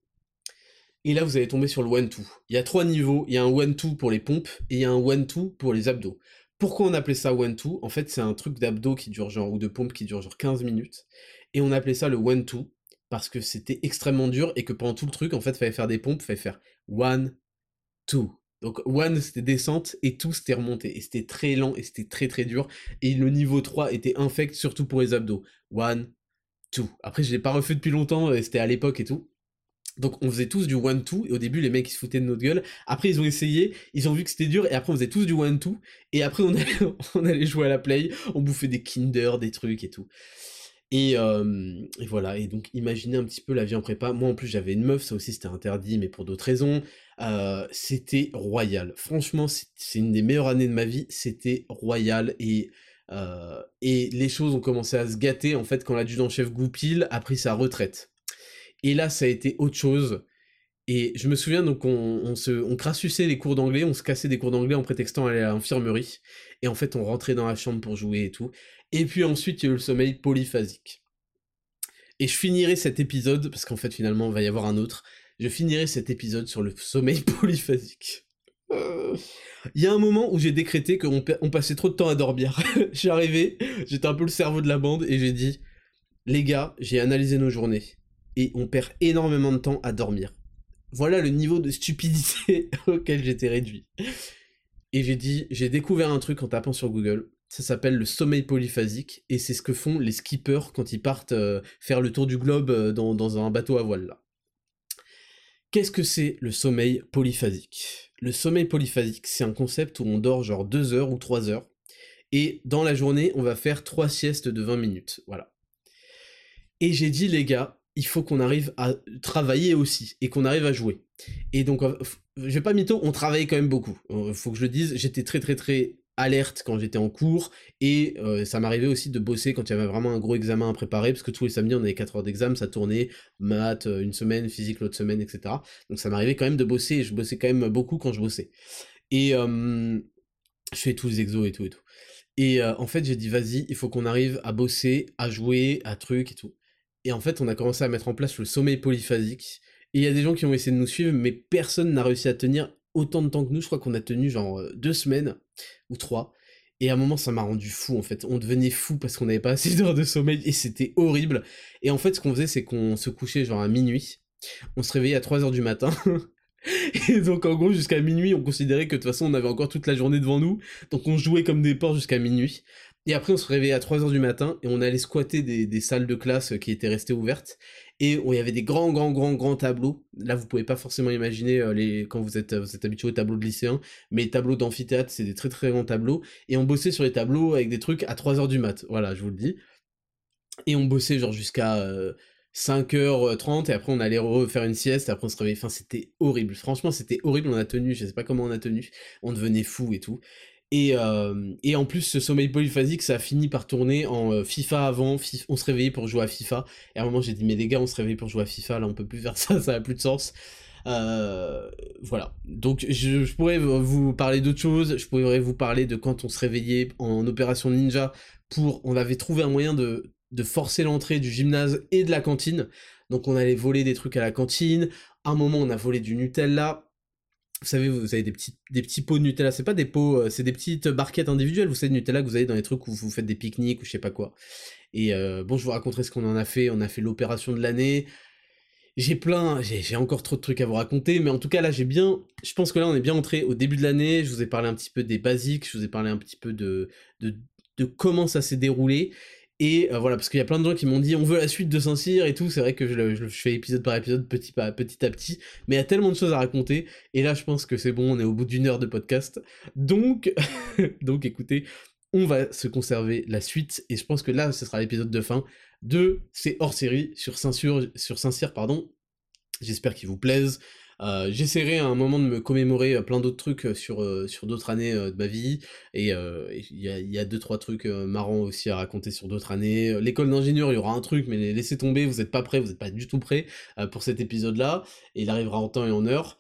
Et là, vous allez tomber sur le one-two. Il y a trois niveaux. Il y a un one-two pour les pompes et il y a un one-two pour les abdos. Pourquoi on appelait ça one-two En fait, c'est un truc d'abdos qui dure genre, ou de pompes qui dure genre 15 minutes. Et on appelait ça le one-two parce que c'était extrêmement dur et que pendant tout le truc, en fait, fallait faire des pompes, fallait faire one, two, donc one c'était descente et tout c'était remonté. Et c'était très lent et c'était très très dur. Et le niveau 3 était infect surtout pour les abdos. One, two. Après je l'ai pas refait depuis longtemps, c'était à l'époque et tout. Donc on faisait tous du one two et au début les mecs ils se foutaient de notre gueule. Après ils ont essayé, ils ont vu que c'était dur et après on faisait tous du one two et après on allait, on allait jouer à la play, on bouffait des Kinder, des trucs et tout. Et, voilà, et donc imaginez un petit peu la vie en prépa. Moi en plus j'avais une meuf, ça aussi c'était interdit, mais pour d'autres raisons. c'était royal. Franchement, c'est une des meilleures années de ma vie. C'était royal et et les choses ont commencé à se gâter en fait quand l'adjudant-chef Goupil a pris sa retraite. Et là, ça a été autre chose. Et je me souviens donc on, se, on crassussait les cours d'anglais, on se cassait des cours d'anglais en prétextant aller à l'infirmerie. Et en fait, on rentrait dans la chambre pour jouer et tout. Et puis ensuite, il y a eu le sommeil polyphasique. Et je finirai cet épisode, parce qu'en fait, finalement, il va y avoir un autre. Je finirai cet épisode sur le sommeil polyphasique. Il y a un moment où j'ai décrété qu'on on passait trop de temps à dormir. je suis arrivé, j'étais un peu le cerveau de la bande, et j'ai dit, les gars, j'ai analysé nos journées, et on perd énormément de temps à dormir. Voilà le niveau de stupidité auquel j'étais réduit. Et j'ai dit, j'ai découvert un truc en tapant sur Google. Ça s'appelle le sommeil polyphasique et c'est ce que font les skippers quand ils partent euh, faire le tour du globe euh, dans, un bateau à voile. Qu'est-ce que c'est le sommeil polyphasique? Le sommeil polyphasique, c'est un concept où on dort genre 2 heures ou 3 heures et dans la journée, on va faire 3 siestes de 20 minutes. Voilà. Et j'ai dit les gars, il faut qu'on arrive à travailler aussi et qu'on arrive à jouer. Et donc, euh, je vais pas mytho, on travaillait quand même beaucoup. Faut que je le dise, j'étais très très très alerte quand j'étais en cours et euh, ça m'arrivait aussi de bosser quand il y avait vraiment un gros examen à préparer parce que tous les samedis on avait 4 heures d'examen, ça tournait maths euh, une semaine, physique l'autre semaine, etc. Donc ça m'arrivait quand même de bosser et je bossais quand même beaucoup quand je bossais. Et je fais tous les exos et tout et tout. Et en fait j'ai dit vas-y, il faut qu'on arrive à bosser, à jouer, à trucs et tout. Et en fait on a commencé à mettre en place le sommeil polyphasique. Et il y a des gens qui ont essayé de nous suivre, mais personne n'a réussi à tenir autant de temps que nous. Je crois qu'on a tenu genre deux semaines ou trois. Et à un moment, ça m'a rendu fou, en fait. On devenait fou parce qu'on n'avait pas assez d'heures de sommeil et c'était horrible. Et en fait, ce qu'on faisait, c'est qu'on se couchait genre à minuit. On se réveillait à 3 heures du matin. et donc, en gros, jusqu'à minuit, on considérait que de toute façon, on avait encore toute la journée devant nous. Donc, on jouait comme des porcs jusqu'à minuit. Et après, on se réveillait à 3 heures du matin et on allait squatter des, salles de classe qui étaient restées ouvertes et il y avait des grands, grands, grands, grands tableaux. Là, vous pouvez pas forcément imaginer euh, les quand vous êtes, vous êtes habitué aux tableaux de lycéens, mais les tableaux d'amphithéâtre, c'est des très très grands tableaux. Et on bossait sur les tableaux avec des trucs à 3h du mat. Voilà, je vous le dis. Et on bossait genre jusqu'à 5h30 et après on allait refaire une sieste, après on se réveillait. Enfin, c'était horrible. Franchement, c'était horrible. On a tenu, je sais pas comment on a tenu. On devenait fou et tout. Et, euh, et, en plus, ce sommeil polyphasique, ça a fini par tourner en euh, FIFA avant. on se réveillait pour jouer à FIFA. Et à un moment, j'ai dit, mais les gars, on se réveille pour jouer à FIFA. Là, on peut plus faire ça, ça a plus de sens. Euh, voilà. Donc, je, je, pourrais vous parler d'autres choses. Je pourrais vous parler de quand on se réveillait en opération ninja pour. On avait trouvé un moyen de, de forcer l'entrée du gymnase et de la cantine. Donc, on allait voler des trucs à la cantine. À un moment, on a volé du Nutella vous savez, vous avez des petits, des petits pots de Nutella, c'est pas des pots, euh, c'est des petites barquettes individuelles, vous savez, de Nutella que vous avez dans les trucs où vous faites des pique-niques ou je sais pas quoi. Et euh, bon, je vous raconterai ce qu'on en a fait, on a fait l'opération de l'année, j'ai plein, j'ai encore trop de trucs à vous raconter, mais en tout cas là j'ai bien, je pense que là on est bien entré au début de l'année, je vous ai parlé un petit peu des basiques, je vous ai parlé un petit peu de, de, de comment ça s'est déroulé, et euh, voilà, parce qu'il y a plein de gens qui m'ont dit on veut la suite de Saint-Cyr et tout. C'est vrai que je, je, fais épisode par épisode, petit, petit à petit. Mais il y a tellement de choses à raconter. Et là, je pense que c'est bon, on est au bout d'une heure de podcast. Donc, donc écoutez, on va se conserver la suite, et je pense que là, ce sera l'épisode de fin de ces hors-série sur Saint-Cyr, sur Saint-Cyr, pardon. J'espère qu'ils vous plaisent. Euh, j'essaierai à un moment de me commémorer euh, plein d'autres trucs euh, sur, sur d'autres années de ma vie, et il y, a, y a deux trois trucs marrants aussi à raconter sur d'autres années. L'école d'ingénieur, il y aura un truc, mais laissez tomber, vous n'êtes pas prêts, vous n'êtes pas du tout prêts pour cet épisode-là, et il arrivera en temps et en heure.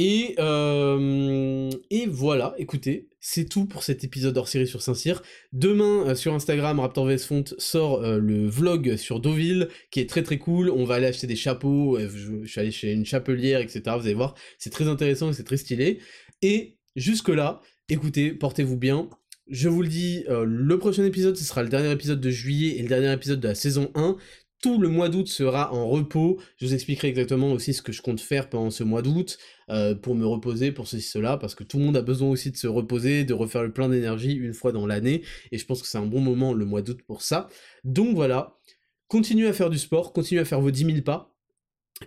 Et, euh, et voilà, écoutez, c'est tout pour cet épisode hors série sur Saint-Cyr. Demain, euh, sur Instagram, Raptor Font sort euh, le vlog sur Deauville, qui est très très cool. On va aller acheter des chapeaux, je, suis allé chez une chapelière, etc. Vous allez voir, c'est très intéressant et c'est très stylé. Et jusque-là, écoutez, portez-vous bien. Je vous le dis, le prochain épisode, ce sera le dernier épisode de juillet et le dernier épisode de la saison 1 tout le mois d'août sera en repos. Je vous expliquerai exactement aussi ce que je compte faire pendant ce mois d'août euh, pour me reposer, pour ceci, cela, parce que tout le monde a besoin aussi de se reposer, de refaire le plein d'énergie une fois dans l'année, et je pense que c'est un bon moment le mois d'août pour ça. Donc voilà, continuez à faire du sport, continuez à faire vos 10 000 pas,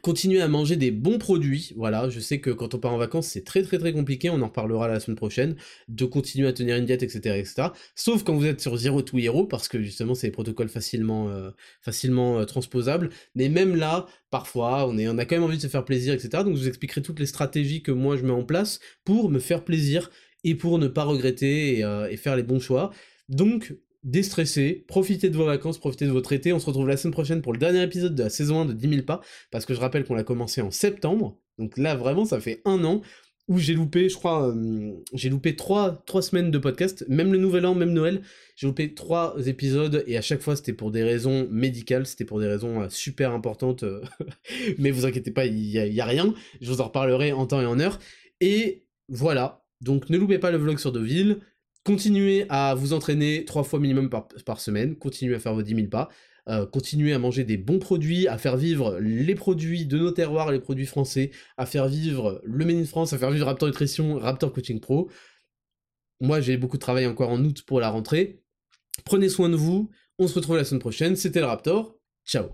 Continuez à manger des bons produits, voilà, je sais que quand on part en vacances c'est très très très compliqué, on en reparlera la semaine prochaine, de continuer à tenir une diète, etc. etc. Sauf quand vous êtes sur Zero to Hero, parce que justement c'est des protocoles facilement, euh, euh, transposables, mais même là, parfois, on, est, on a quand même envie de se faire plaisir, etc. Donc je vous expliquerai toutes les stratégies que moi je mets en place pour me faire plaisir et pour ne pas regretter et, euh, et faire les bons choix. Donc déstressez, profitez de vos vacances, profitez de votre été. On se retrouve la semaine prochaine pour le dernier épisode de la saison 1 de 10 000 pas, parce que je rappelle qu'on l'a commencé en septembre. Donc là, vraiment, ça fait un an où j'ai loupé, je crois, euh, j'ai loupé trois, trois semaines de podcast, même le Nouvel An, même Noël, j'ai loupé trois épisodes, et à chaque fois c'était pour des raisons médicales, c'était pour des raisons euh, super importantes, euh, mais vous inquiétez pas, il y, y, a rien, je vous en reparlerai en temps et en heure, et voilà, donc ne loupez pas le vlog sur Deauville, Continuez à vous entraîner trois fois minimum par, semaine, continuez à faire vos 10 000 pas, euh, continuez à manger des bons produits, à faire vivre les produits de nos terroirs, les produits français, à faire vivre le Made in France, à faire vivre Raptor Nutrition, Raptor Coaching Pro. Moi, j'ai beaucoup de travail encore en août pour la rentrée. Prenez soin de vous, on se retrouve la semaine prochaine, c'était le Raptor, ciao